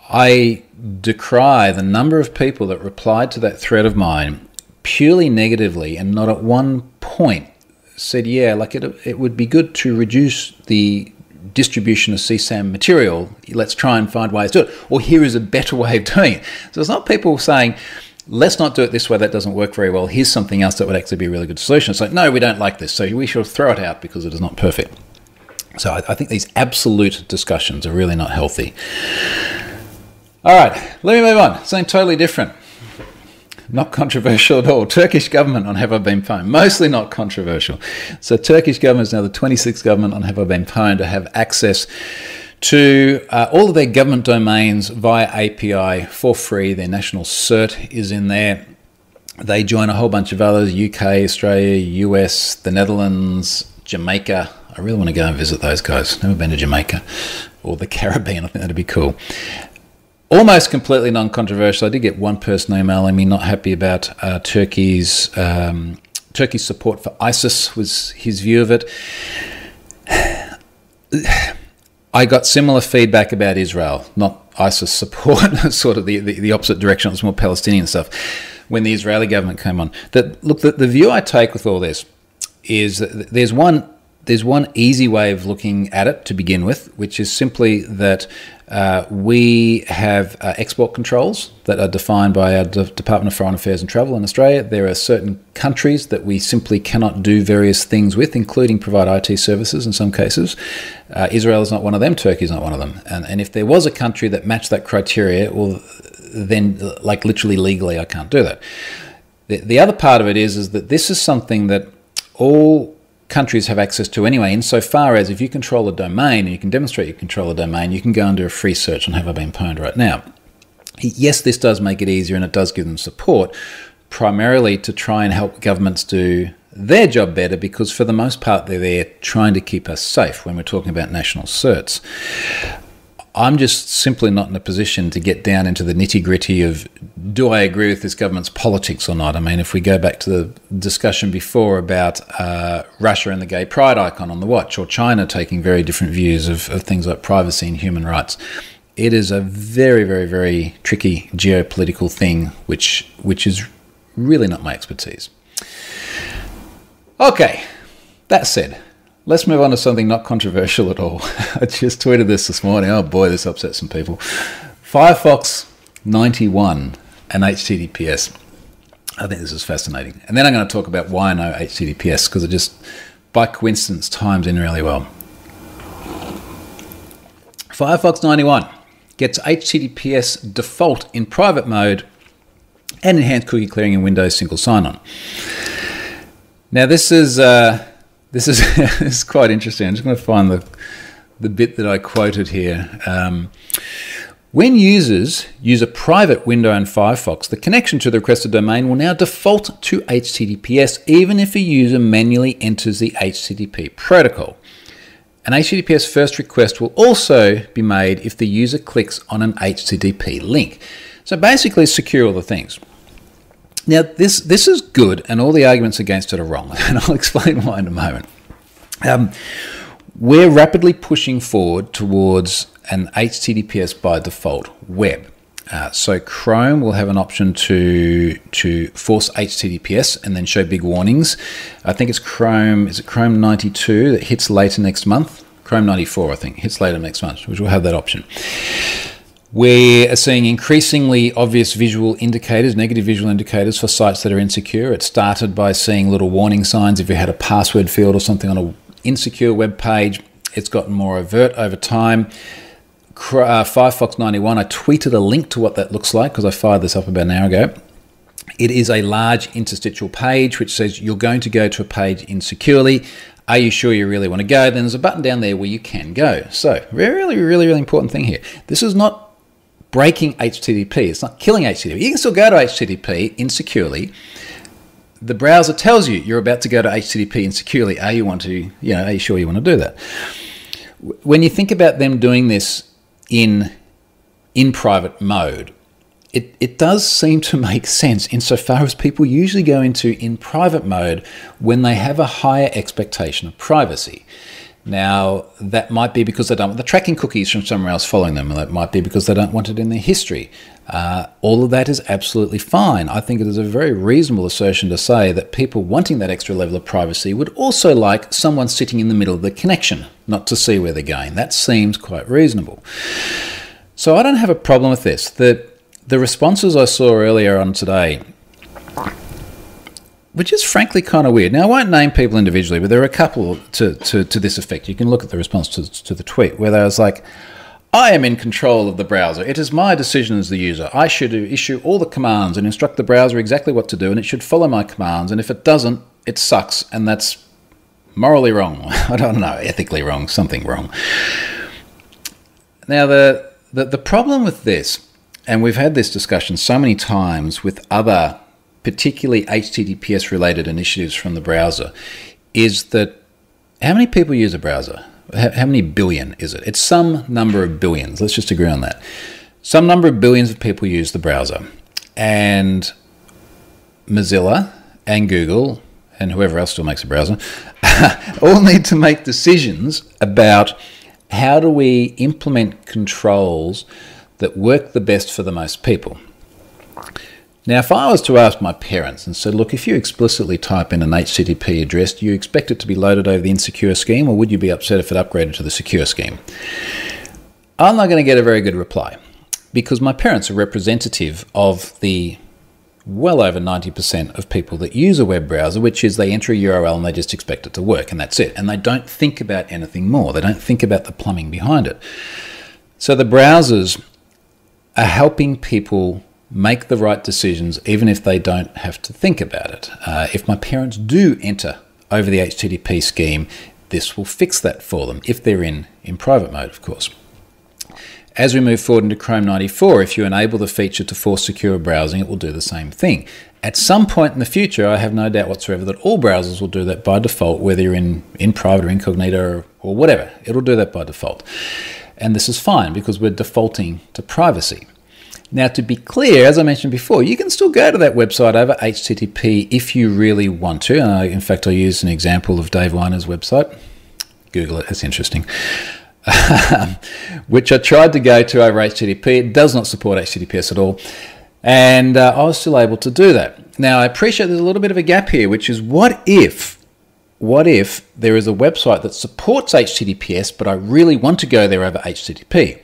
A: I decry the number of people that replied to that thread of mine purely negatively and not at one point said, yeah, like it, it would be good to reduce the distribution of CSAM material. Let's try and find ways to do it. Or here is a better way of doing it. So it's not people saying, let's not do it this way, that doesn't work very well. Here's something else that would actually be a really good solution. It's like, no, we don't like this, so we should throw it out because it is not perfect. So I, I think these absolute discussions are really not healthy. All right, let me move on. Something totally different. Not controversial at all. Turkish government on Have I Been Pwned? Mostly not controversial. So Turkish government is now the 26th government on Have I Been Pwned to have access to uh, all of their government domains via API for free. Their national cert is in there. They join a whole bunch of others UK, Australia, US, the Netherlands, Jamaica. I really want to go and visit those guys. Never been to Jamaica or the Caribbean. I think that'd be cool. Almost completely non controversial. I did get one person emailing me not happy about uh, Turkey's. Um, Turkey's support for ISIS was his view of it [sighs] I got similar feedback about Israel, not ISIS support, [laughs] sort of the, the, the, opposite direction. It was more Palestinian stuff when the Israeli government came on. That look, the, the view I take with all this is that there's one there's one easy way of looking at it to begin with, which is simply that uh, we have uh, export controls that are defined by our Department of Foreign Affairs and Travel in Australia. There are certain countries that we simply cannot do various things with, including provide IT services in some cases. Uh, Israel is not one of them, Turkey is not one of them. And, and if there was a country that matched that criteria, well, then, like literally legally, I can't do that. The, the other part of it is, is that this is something that all countries have access to anyway, insofar as if you control a domain and you can demonstrate you control a domain, you can go and do a free search on Have I Been Pwned right now. Yes, this does make it easier and it does give them support, primarily to try and help governments do their job better because for the most part they're there trying to keep us safe when we're talking about national certs. I'm just simply not in a position to get down into the nitty gritty of do I agree with this government's politics or not. I mean, if we go back to the discussion before about uh, Russia and the gay pride icon on the watch, or China taking very different views of, of things like privacy and human rights, it is a very, very, very tricky geopolitical thing, which which is really not my expertise. Okay, that said, Let's move on to something not controversial at all. [laughs] I just tweeted this this morning. Oh boy, this upset some people. Firefox 91 and HTTPS. I think this is fascinating. And then I'm going to talk about why I know HTTPS because it just, by coincidence, times in really well. Firefox 91 gets HTTPS default in private mode and enhanced cookie clearing in Windows single sign on. Now, this is. Uh, this is, [laughs] this is quite interesting. I'm just going to find the the bit that I quoted here. Um, when users use a private window in Firefox, the connection to the requested domain will now default to HTTPS even if a user manually enters the HTTP protocol. An HTTPS first request will also be made if the user clicks on an HTTP link. So basically, secure all the things. Now, this, this is good, and all the arguments against it are wrong, [laughs] and I'll explain why in a moment. Um, we're rapidly pushing forward towards an HTTPS by default web. Uh, so Chrome will have an option to to force HTTPS and then show big warnings. I think it's Chrome is it Chrome 92 that hits later next month. Chrome 94 I think hits later next month, which will have that option. We are seeing increasingly obvious visual indicators, negative visual indicators for sites that are insecure. It started by seeing little warning signs if you had a password field or something on an insecure web page. It's gotten more overt over time uh, Firefox 91, I tweeted a link to what that looks like because I fired this up about an hour ago. It is a large interstitial page which says you're going to go to a page insecurely. Are you sure you really want to go? Then there's a button down there where you can go. So, really, really, really important thing here. This is not breaking HTTP. It's not killing HTTP. You can still go to HTTP insecurely. The browser tells you you're about to go to HTTP insecurely. Are you want to? You know, are you sure you want to do that? When you think about them doing this in in private mode, it, it does seem to make sense insofar as people usually go into in private mode when they have a higher expectation of privacy. Now, that might be because they don't want the tracking cookies from somewhere else following them, and that might be because they don't want it in their history. Uh, all of that is absolutely fine. I think it is a very reasonable assertion to say that people wanting that extra level of privacy would also like someone sitting in the middle of the connection, not to see where they're going. That seems quite reasonable. So I don't have a problem with this. The, the responses I saw earlier on today which is frankly kind of weird. Now, I won't name people individually, but there are a couple to, to, to this effect. You can look at the response to, to the tweet where they was like, I am in control of the browser. It is my decision as the user. I should issue all the commands and instruct the browser exactly what to do, and it should follow my commands. And if it doesn't, it sucks, and that's morally wrong. [laughs] I don't know, ethically wrong, something wrong. Now, the, the, the problem with this, and we've had this discussion so many times with other particularly HTTPS related initiatives from the browser, is that how many people use a browser? How many billion is it? It's some number of billions. Let's just agree on that. Some number of billions of people use the browser. And Mozilla and Google and whoever else still makes a browser [laughs] all need to make decisions about how do we implement controls that work the best for the most people. Now, if I was to ask my parents and said, look, if you explicitly type in an HTTP address, do you expect it to be loaded over the insecure scheme or would you be upset if it upgraded to the secure scheme? I'm not going to get a very good reply because my parents are representative of the well over 90% of people that use a web browser, which is they enter a URL and they just expect it to work and that's it. And they don't think about anything more, they don't think about the plumbing behind it. So the browsers are helping people make the right decisions even if they don't have to think about it. Uh, if my parents do enter over the HTTP scheme, this will fix that for them if they're in, in private mode, of course. As we move forward into Chrome 94, if you enable the feature to force secure browsing, it will do the same thing. At some point in the future, I have no doubt whatsoever that all browsers will do that by default, whether you're in, in private or incognito or, or whatever. It'll do that by default. And this is fine because we're defaulting to privacy. Now, to be clear, as I mentioned before, you can still go to that website over HTTP if you really want to. Uh, in fact, I used an example of Dave Winer's website. Google it, it's interesting. [laughs] which I tried to go to over HTTP. It does not support HTTPS at all. And uh, I was still able to do that. Now, I appreciate there's a little bit of a gap here, which is what if what if there is a website that supports HTTPS, but I really want to go there over HTTP?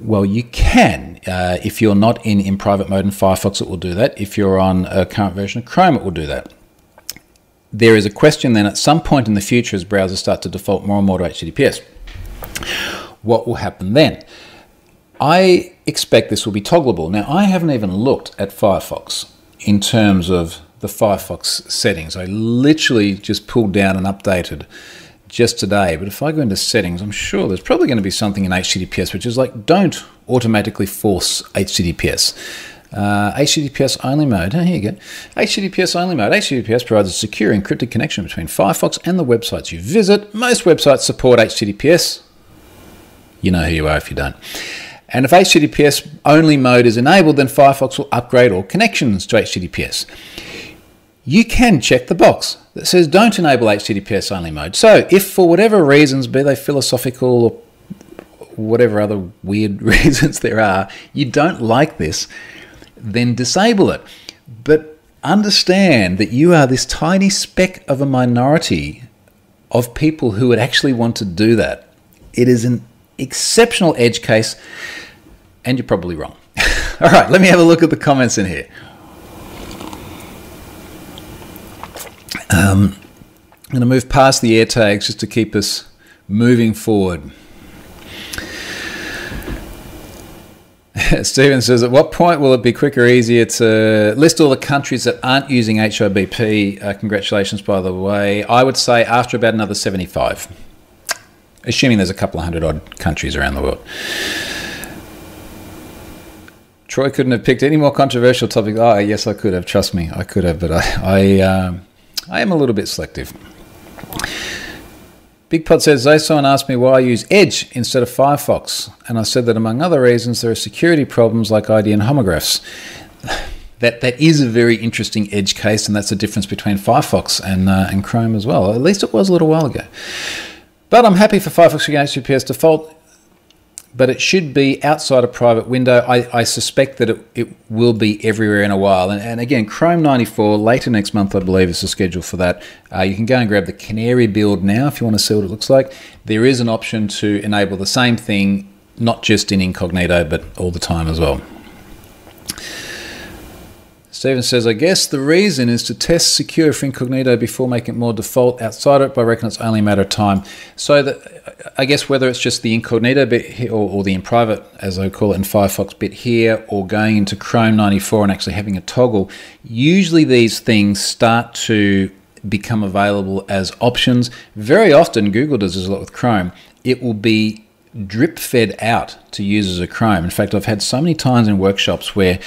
A: Well, you can. Uh, if you're not in, in private mode in Firefox, it will do that. If you're on a current version of Chrome, it will do that. There is a question then at some point in the future as browsers start to default more and more to HTTPS. What will happen then? I expect this will be toggleable. Now, I haven't even looked at Firefox in terms of the Firefox settings. I literally just pulled down and updated just today, but if I go into settings, I'm sure there's probably going to be something in HTTPS which is like don't automatically force HTTPS. Uh, HTTPS only mode. Oh, here you go. HTTPS only mode. HTTPS provides a secure encrypted connection between Firefox and the websites you visit. Most websites support HTTPS. You know who you are if you don't. And if HTTPS only mode is enabled, then Firefox will upgrade all connections to HTTPS. You can check the box that says don't enable HTTPS only mode. So, if for whatever reasons, be they philosophical or whatever other weird [laughs] reasons there are, you don't like this, then disable it. But understand that you are this tiny speck of a minority of people who would actually want to do that. It is an exceptional edge case, and you're probably wrong. [laughs] All right, let me have a look at the comments in here. Um, I'm going to move past the air tags just to keep us moving forward. [laughs] Stephen says, at what point will it be quicker, easier to list all the countries that aren't using HIBP? Uh, congratulations, by the way. I would say after about another 75, assuming there's a couple of hundred odd countries around the world. Troy couldn't have picked any more controversial topics. Oh, yes, I could have. Trust me, I could have, but I, I, um, I am a little bit selective. Big Pod says, someone asked me why I use Edge instead of Firefox, and I said that among other reasons, there are security problems like IDN homographs. [sighs] That that is a very interesting edge case, and that's the difference between Firefox and uh, and Chrome as well. At least it was a little while ago. But I'm happy for Firefox to HTTPS default but it should be outside a private window. I, I suspect that it, it, will be everywhere in a while. And, and, again, Chrome 94, later next month, I believe, is the schedule for that. Uh, you can go and grab the Canary build now if you want to see what it looks like. There is an option to enable the same thing, not just in incognito, but all the time as well. Stephen says, I guess the reason is to test secure for incognito before making it more default outside of it, but I reckon it's only a matter of time. So I guess whether it's just the incognito bit here, or, or, the in private, as I call it in Firefox bit here, or going into Chrome 94 and actually having a toggle, usually these things start to become available as options. Very often, Google does this a lot with Chrome. It will be drip fed out to users of Chrome. In fact, I've had so many times in workshops where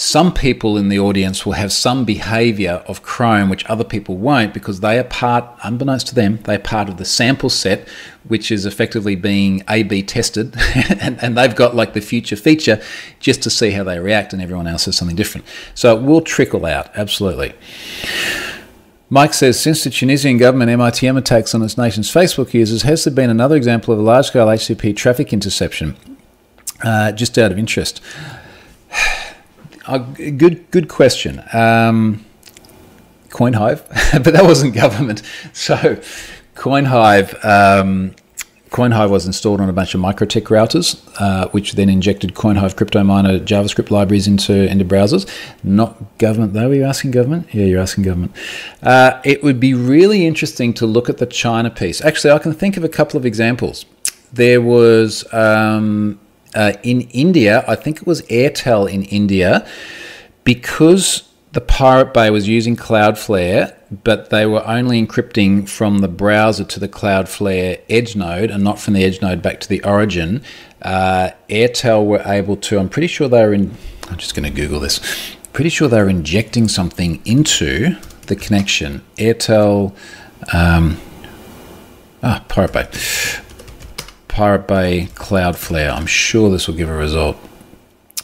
A: some people in the audience will have some behavior of Chrome which other people won't because they are part, unbeknownst to them, they are part of the sample set which is effectively being A B tested [laughs] and, and they've got like the future feature just to see how they react and everyone else has something different. So it will trickle out, absolutely. Mike says, since the Tunisian government MITM attacks on its nation's Facebook users, has there been another example of a large scale HTTP traffic interception? Uh, just out of interest. Uh, good, good question. Um, CoinHive, [laughs] but that wasn't government. [laughs] So, CoinHive um, CoinHive was installed on a bunch of MikroTik routers, uh, which then injected CoinHive crypto miner JavaScript libraries into, into browsers. Not government, though. Are you asking government? Yeah, you're asking government. Uh, it would be really interesting to look at the China piece. Actually, I can think of a couple of examples. There was um, uh, in India, I think it was Airtel in India, because the Pirate Bay was using Cloudflare, but they were only encrypting from the browser to the Cloudflare edge node and not from the edge node back to the origin. Uh, Airtel were able to, I'm pretty sure they were in, I'm just going to Google this, pretty sure they were injecting something into the connection. Airtel, um, ah, Pirate Bay. Pirate Bay Cloudflare. I'm sure this will give a result.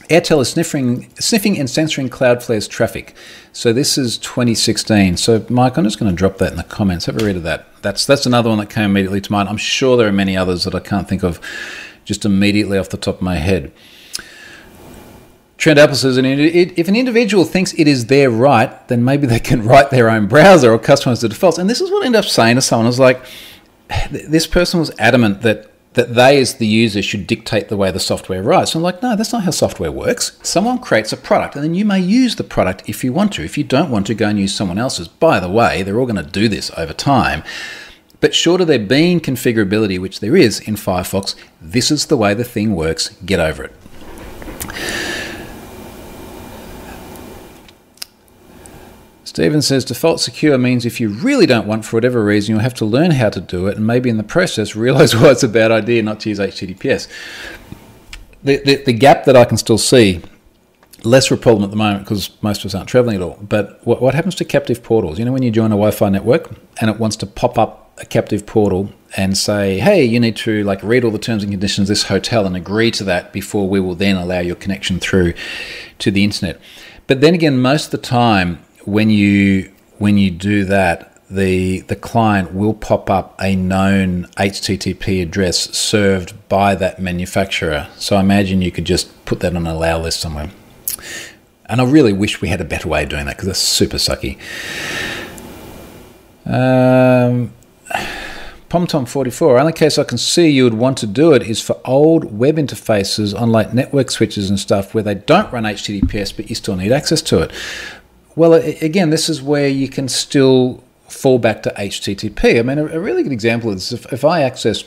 A: Airtel is sniffing, sniffing and censoring Cloudflare's traffic. So this is 2016. So Mike, I'm just going to drop that in the comments. Have a read of that. That's that's another one that came immediately to mind. I'm sure there are many others that I can't think of just immediately off the top of my head. Trent Apple says, if an individual thinks it is their right, then maybe they can [laughs] write their own browser or customize the defaults. And this is what I ended up saying to someone. I was like, this person was adamant that that they, as the user, should dictate the way the software writes. I'm like, no, that's not how software works. Someone creates a product, and then you may use the product if you want to. If you don't want to, go and use someone else's. By the way, they're all going to do this over time. But short of there being configurability, which there is in Firefox, this is the way the thing works. Get over it. Stephen says default secure means if you really don't want for whatever reason, you'll have to learn how to do it and maybe in the process realize [laughs] why it's a bad idea not to use HTTPS. The, the, the gap that I can still see, less of a problem at the moment because most of us aren't traveling at all, but what, what happens to captive portals? You know, when you join a Wi Fi network and it wants to pop up a captive portal and say, hey, you need to like read all the terms and conditions of this hotel and agree to that before we will then allow your connection through to the internet. But then again, most of the time, when you when you do that, the the client will pop up a known HTTP address served by that manufacturer. So I imagine you could just put that on a allow list somewhere. And I really wish we had a better way of doing that because that's super sucky. Um, PomTom44, only case I can see you would want to do it is for old web interfaces on like network switches and stuff where they don't run HTTPS but you still need access to it. Well, again, this is where you can still fall back to HTTP. I mean, a, really good example is if, if I access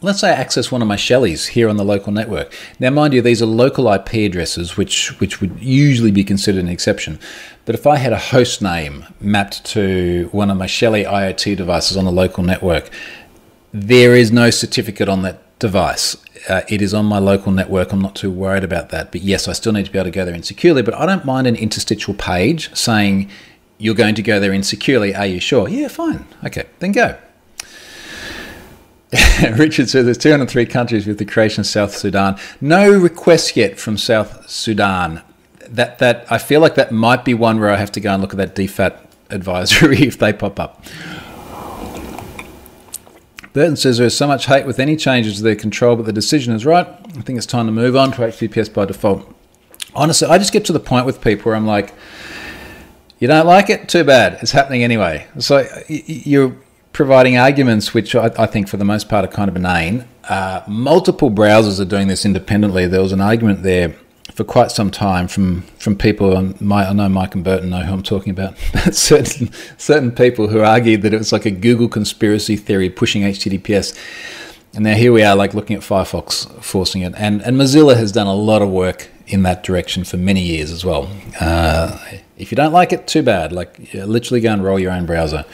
A: let's say I access one of my Shellys here on the local network. Now, mind you, these are local IP addresses, which which would usually be considered an exception. But if I had a host name mapped to one of my Shelly IoT devices on the local network, there is no certificate on that device. Uh, it is on my local network. I'm not too worried about that. But yes, I still need to be able to go there insecurely. But I don't mind an interstitial page saying you're going to go there insecurely. Are you sure? Yeah, fine. Okay, then go. [laughs] Richard says there's 203 countries with the creation of South Sudan. No requests yet from South Sudan. That that I feel like that might be one where I have to go and look at that DFAT advisory [laughs] if they pop up. Burton says there is so much hate with any changes to their control, but the decision is right. I think it's time to move on to HTTPS by default. Honestly, I just get to the point with people where I'm like, you don't like it? Too bad. It's happening anyway. So you're providing arguments which I, think for the most part are kind of inane. Uh, multiple browsers are doing this independently. There was an argument there for quite some time from from people. My, I know Mike and Burton know who I'm talking about. [laughs] certain certain people who argued that it was like a Google conspiracy theory pushing HTTPS. And now here we are, like looking at Firefox forcing it, and and Mozilla has done a lot of work in that direction for many years as well. Uh, if you don't like it, too bad. Like literally go and roll your own browser.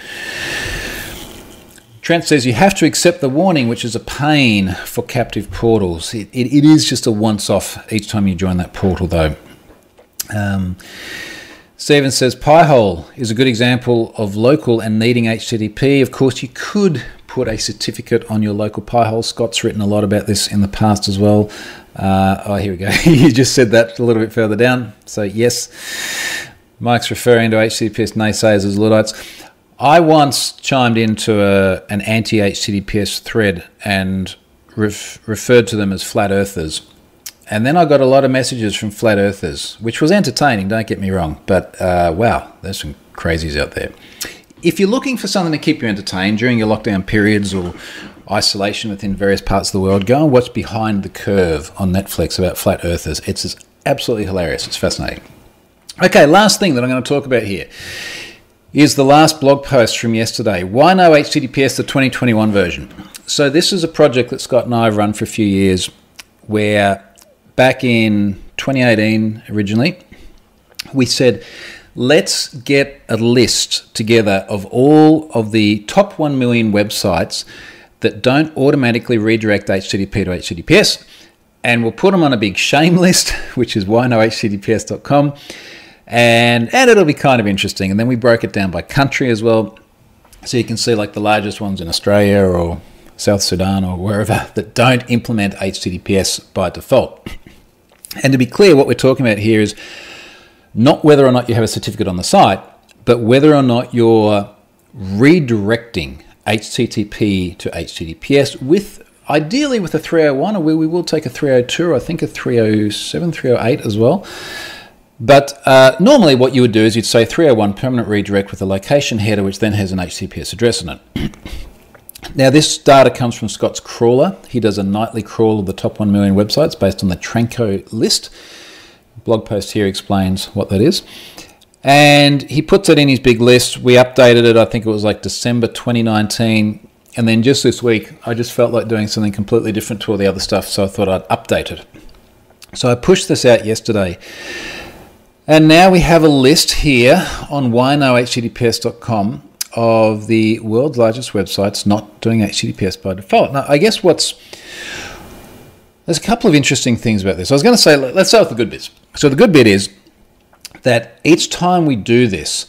A: Trent says you have to accept the warning, which is a pain for captive portals. It, it, it is just a once off each time you join that portal, though. Um, Steven says Pi-hole is a good example of local and needing HTTP. Of course, you could put a certificate on your local Pi-hole. Scott's written a lot about this in the past as well. Uh, oh, here we go. [laughs] you just said that a little bit further down. So, yes, Mike's referring to HTTPS naysayers as Luddites. I once chimed into a, an anti HTTPS thread and ref, referred to them as flat earthers. And then I got a lot of messages from flat earthers, which was entertaining, don't get me wrong. But uh, wow, there's some crazies out there. If you're looking for something to keep you entertained during your lockdown periods or isolation within various parts of the world, go and watch Behind the Curve on Netflix about flat earthers. It's absolutely hilarious. It's fascinating. Okay, last thing that I'm going to talk about here is the last blog post from yesterday. Why no HTTPS, the 2021 version? So, this is a project that Scott and I have run for a few years where back in 2018 originally, we said, let's get a list together of all of the top 1 million websites that don't automatically redirect HTTP to HTTPS. And we'll put them on a big shame list, [laughs] which is whynohttps.com and and it'll be kind of interesting. And then we broke it down by country as well, so you can see like the largest ones in Australia or South Sudan or wherever [laughs] that don't implement HTTPS by default. And to be clear, what we're talking about here is not whether or not you have a certificate on the site, but whether or not you're redirecting HTTP to HTTPS with ideally with a 301, or we will take a 302, or I think a 307, 308 as well. But uh, normally, what you would do is you'd say 301 permanent redirect with a location header, which then has an HTTPS address in it. [clears throat] now, this data comes from Scott's crawler. He does a nightly crawl of the top 1 million websites based on the Tranco list. Blog post here explains what that is. And he puts it in his big list. We updated it, I think it was like December 2019. And then just this week, I just felt like doing something completely different to all the other stuff, so I thought I'd update it. So I pushed this out yesterday And now we have a list here on whynohttps.com of the world's largest websites not doing HTTPS by default. Now, I guess what's there's a couple of interesting things about this. I was going to say, let's start with the good bits. So, the good bit is that each time we do this,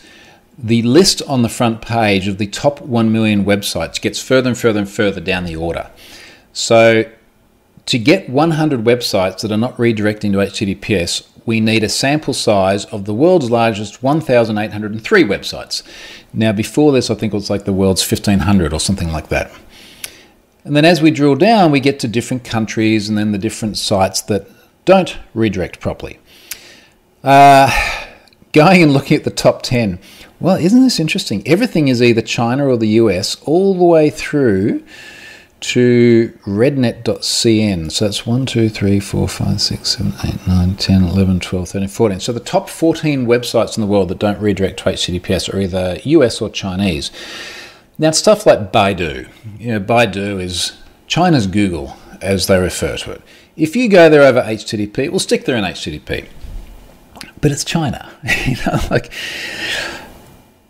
A: the list on the front page of the top 1 million websites gets further and further and further down the order. So, to get 100 websites that are not redirecting to HTTPS, we need a sample size of the world's largest 1,803 websites. Now, before this, I think it was like the world's 1,500 or something like that. And then as we drill down, we get to different countries and then the different sites that don't redirect properly. Uh, going and looking at the top 10. Well, isn't this interesting? Everything is either China or the US, all the way through to rednet.cn. So that's 1, 2, 3, 4, 5, 6, 7, 8, 9, 10, 11, 12, 13, 14. So the top 14 websites in the world that don't redirect to HTTPS are either US or Chinese. Now, stuff like Baidu, you know, Baidu is China's Google, as they refer to it. If you go there over HTTP, we'll stick there in HTTP. But it's China. [laughs] you know, like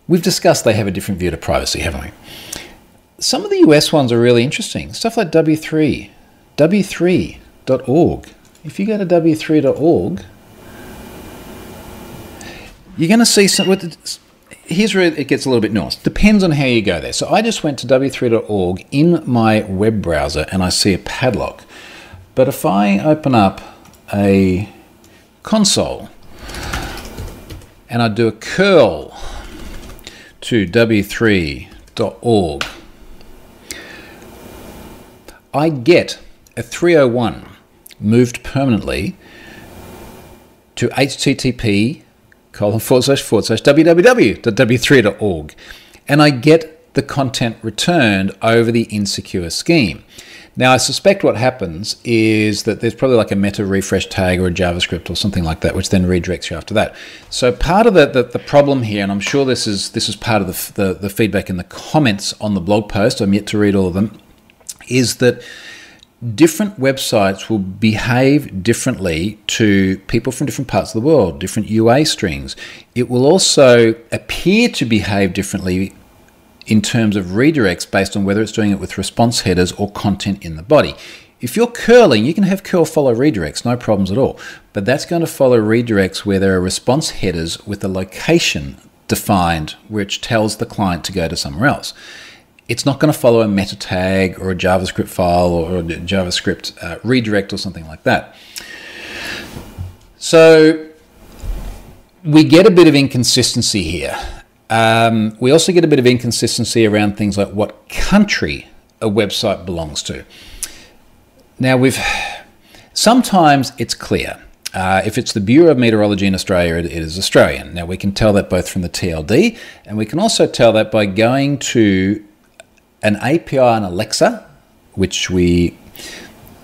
A: we've discussed they have a different view to privacy, haven't we? Some of the US ones are really interesting. Stuff like W3, W3.org. If you go to W3.org, you're going to see some here's where it gets a little bit nuanced. Depends on how you go there. So I just went to w3.org in my web browser and I see a padlock. But if I open up a console and I do a curl to w3.org, I get a 301 moved permanently to http colon forward slash forward slash www.w3.org. And I get the content returned over the insecure scheme. Now, I suspect what happens is that there's probably like a meta refresh tag or a JavaScript or something like that, which then redirects you after that. So part of the, the, the problem here, and I'm sure this is this is part of the, the, the feedback in the comments on the blog post, I'm yet to read all of them, is that different websites will behave differently to people from different parts of the world, different UA strings. It will also appear to behave differently in terms of redirects based on whether it's doing it with response headers or content in the body. If you're curling, you can have curl follow redirects, no problems at all. But that's going to follow redirects where there are response headers with a location defined, which tells the client to go to somewhere else it's not going to follow a meta tag or a JavaScript file or a JavaScript uh, redirect or something like that. So we get a bit of inconsistency here. Um, we also get a bit of inconsistency around things like what country a website belongs to. Now we've sometimes it's clear. Uh, if it's the Bureau of Meteorology in Australia, it, it is Australian. Now we can tell that both from the TLD, and we can also tell that by going to an API on Alexa, which we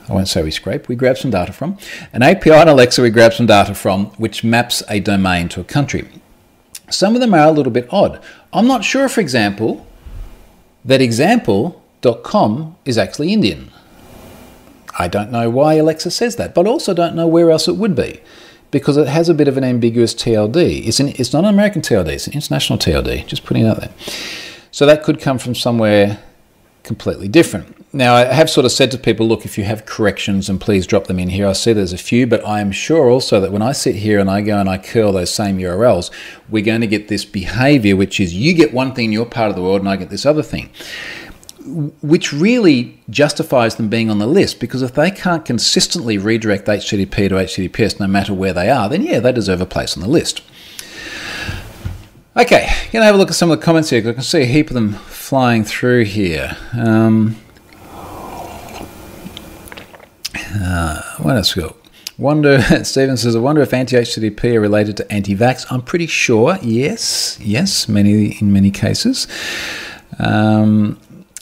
A: I won't say we scrape, we grab some data from. An API on Alexa we grab some data from, which maps a domain to a country. Some of them are a little bit odd. I'm not sure, for example, that example.com is actually Indian. I don't know why Alexa says that, but also don't know where else it would be because it has a bit of an ambiguous TLD. It's, an, it's not an American TLD, it's an international TLD, just putting it out there. So that could come from somewhere completely different. Now, I have sort of said to people, look, if you have corrections, and please drop them in here. I see there's a few, but I am sure also that when I sit here and I go and I curl those same URLs, we're going to get this behavior, which is you get one thing in your part of the world and I get this other thing, which really justifies them being on the list because if they can't consistently redirect HTTP to HTTPS no matter where they are, then yeah, they deserve a place on the list. Okay, gonna have a look at some of the comments here because I can see a heap of them flying through here. Um, uh, what else we got? Wonder [laughs] Stephen says, I wonder if anti-HTTP are related to anti-vax. I'm pretty sure. Yes, yes, many in many cases. Um,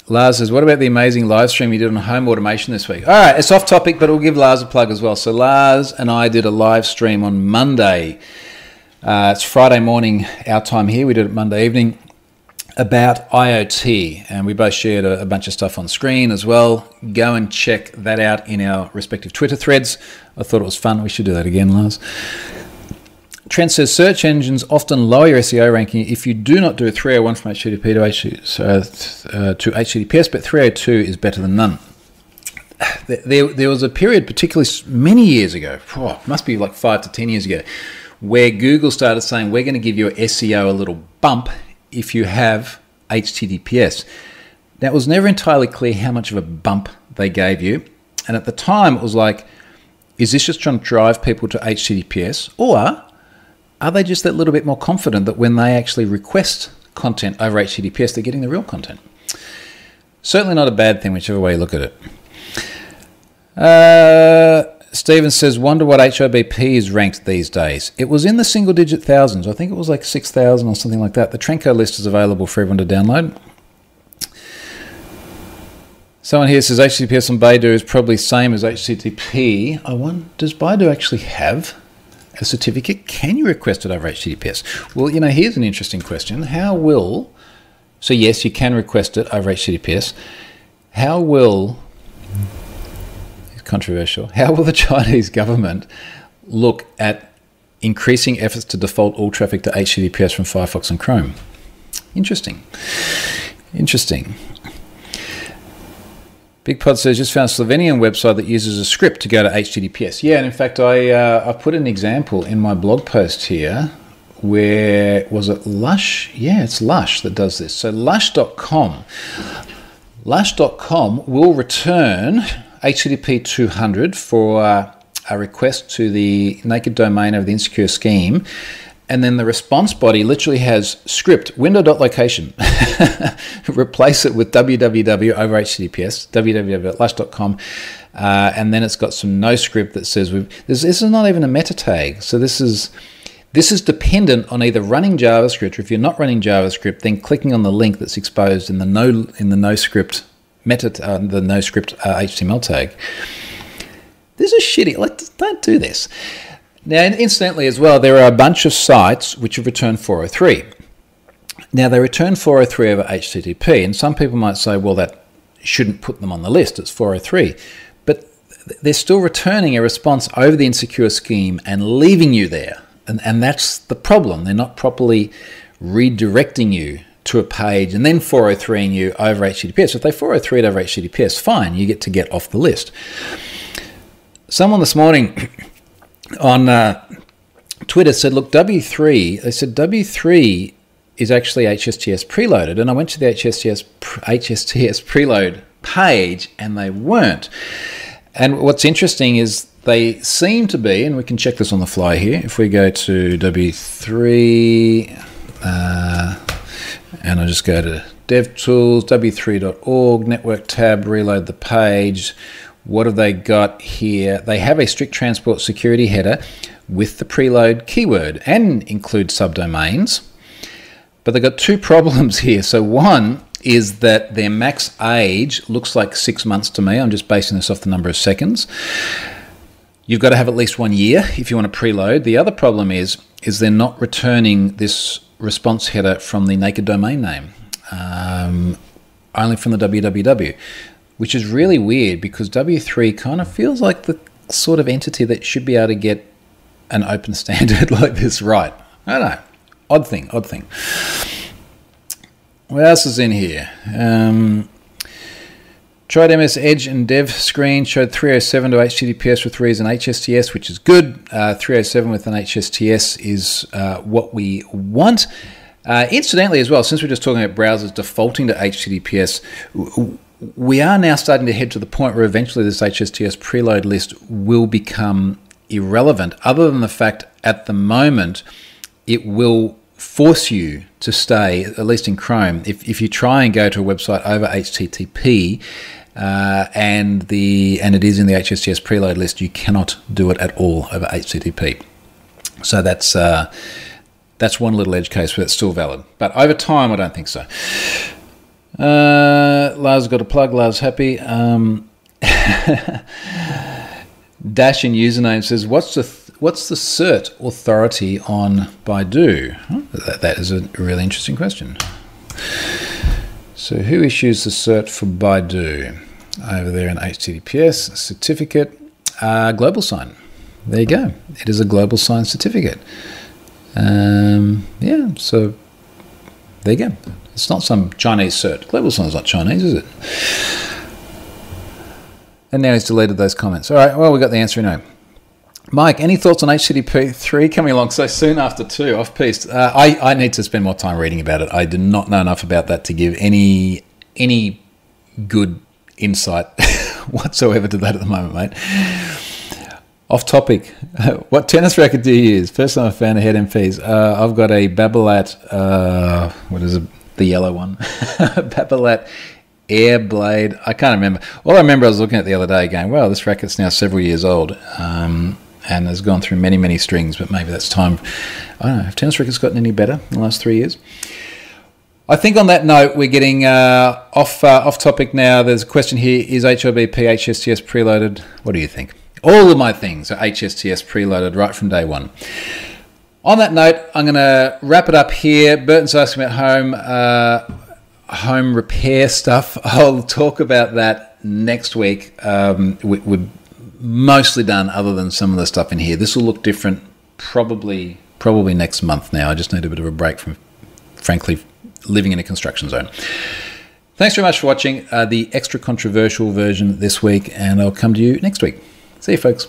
A: Lars says, What about the amazing live stream you did on home automation this week? All right, it's off topic, but we'll give Lars a plug as well. So, Lars and I did a live stream on Monday uh, it's Friday morning, our time here. We did it Monday evening about IoT, and we both shared a, a, bunch of stuff on screen as well. Go and check that out in our respective Twitter threads. I thought it was fun. We should do that again, Lars. Trent says search engines often lower your SEO ranking if you do not do a 301 from HTTP to, H- uh, to HTTPS, but 302 is better than none. There, there was a period, particularly many years ago, oh, must be like five to ten years ago, where Google started saying we're going to give your SEO a little bump if you have HTTPS. It was never entirely clear how much of a bump they gave you. And at the time, it was like, is this just trying to drive people to HTTPS? Or are they just that little bit more confident that when they actually request content over HTTPS, they're getting the real content? Certainly not a bad thing, whichever way you look at it. Uh, Steven says, wonder what HIBP is ranked these days. It was in the single digit thousands. I think it was like 6,000 or something like that. The Tranco list is available for everyone to download. Someone here says HTTPS on Baidu is probably same as HTTP. I wonder, does Baidu actually have a certificate? Can you request it over HTTPS? Well, you know, here's an interesting question. How will, so yes, you can request it over HTTPS. How will, controversial, [laughs] how will the Chinese government look at increasing efforts to default all traffic to HTTPS from Firefox and Chrome? Interesting. Interesting. Big Pod says just found a Slovenian website that uses a script to go to HTTPS. Yeah, and in fact, I uh, I put an example in my blog post here where was it Lush? Yeah, it's Lush that does this. So Lush.com, Lush.com will return HTTP 200 for uh, a request to the naked domain of the insecure scheme and then the response body literally has script window.location. [laughs] Replace it with www over HTTPS, www.lush.com. Uh, and then it's got some no script that says this, this is not even a meta tag. So this is this is dependent on either running JavaScript, or if you're not running JavaScript, then clicking on the link that's exposed in the no in the no script meta uh, the no script uh, HTML tag. This is shitty. Like, don't do this. Now, incidentally, as well, there are a bunch of sites which have returned 403. Now, they return 403 over HTTP, and some people might say, well, that shouldn't put them on the list, it's 403. But they're still returning a response over the insecure scheme and leaving you there. And, and that's the problem. They're not properly redirecting you to a page and then 403 you over HTTPS. If they 403 over HTTPS, fine, you get to get off the list. Someone this morning [coughs] on uh, Twitter said, look, W3, they said W3 is actually HSTS preloaded. And I went to the HSTS, [laughs] HSTS preload page and they weren't. And what's interesting is they seem to be, and we can check this on the fly here. If we go to W3, uh, and I just go to DevTools, w3.org, network tab, reload the page. What have they got here? They have a strict transport security header with the preload keyword and include subdomains. But they've got two [laughs] problems here. So, one is that their max age looks like six months to me. I'm just basing this off the number of seconds. You've got to have at least one year if you want to preload. The other problem is is they're not returning this response header from the naked domain name, um, only from the www which is really weird because W3 kind of feels like the sort of entity that should be able to get an open [laughs] standard like this right. I don't know. Odd thing, odd thing. What else is in here? Um, tried MS Edge and Dev screen, showed 307 to HTTPS with reason HSTS, which is good. Uh, 307 with an HSTS is uh, what we want. Uh, incidentally, as well, since we're just talking about browsers defaulting to HTTPS, we are now starting to head to the point where eventually this HSTS preload list will become irrelevant, other than the fact at the moment it will force you to stay, at least in Chrome, if, if you try and go to a website over HTTP. Uh, and the and it is in the HSTS preload list. You cannot do it at all over HTTP. So that's uh, that's one little edge case, but it's still valid. But over time, I don't think so. Uh, Lars got a plug. Lars happy. Um, [laughs] Dash in username says, "What's the th- what's the cert authority on Baidu?" Huh? That, that is a really interesting question. So, who issues the cert for Baidu? Over there in HTTPS certificate, uh, Global Sign. There you go. It is a Global Sign certificate. Um, yeah, so there you go. It's not some Chinese cert. Global sign is not Chinese, is it? And now he's deleted those comments. All right, well, we got the answer anyway. Mike, any thoughts on HTTP 3 coming along so soon after 2 off piste? Uh, I, I need to spend more time reading about it. I do not know enough about that to give any any good insight [laughs] whatsoever to that at the moment, mate. Off topic, [laughs] what tennis racket do you use? First time I found a head MPs. Uh, I've got a Babolat, uh, what is it, the yellow one? [laughs] Babolat Airblade. I can't remember. All I remember, I was looking at the other day, going, "Well, this racket's now several years old." Um, and has gone through many, many strings, but maybe that's time. I don't know. Have tennis rackets gotten any better in the last three years? I think on that note, we're getting uh, off uh, off topic now. There's a question here: Is HIBP HSTS preloaded? What do you think? All of my things are HSTS preloaded right from day one. On that note, I'm going to wrap it up here. Burton's asking about home uh, home repair stuff. [laughs] I'll talk about that next week. Um, we, we're mostly done, other than some of the stuff in here. This will look different, probably probably next month. Now, I just need a bit of a break from, frankly, living in a construction zone. Thanks very much for watching uh, the extra controversial version this week, and I'll come to you next week. See you, folks.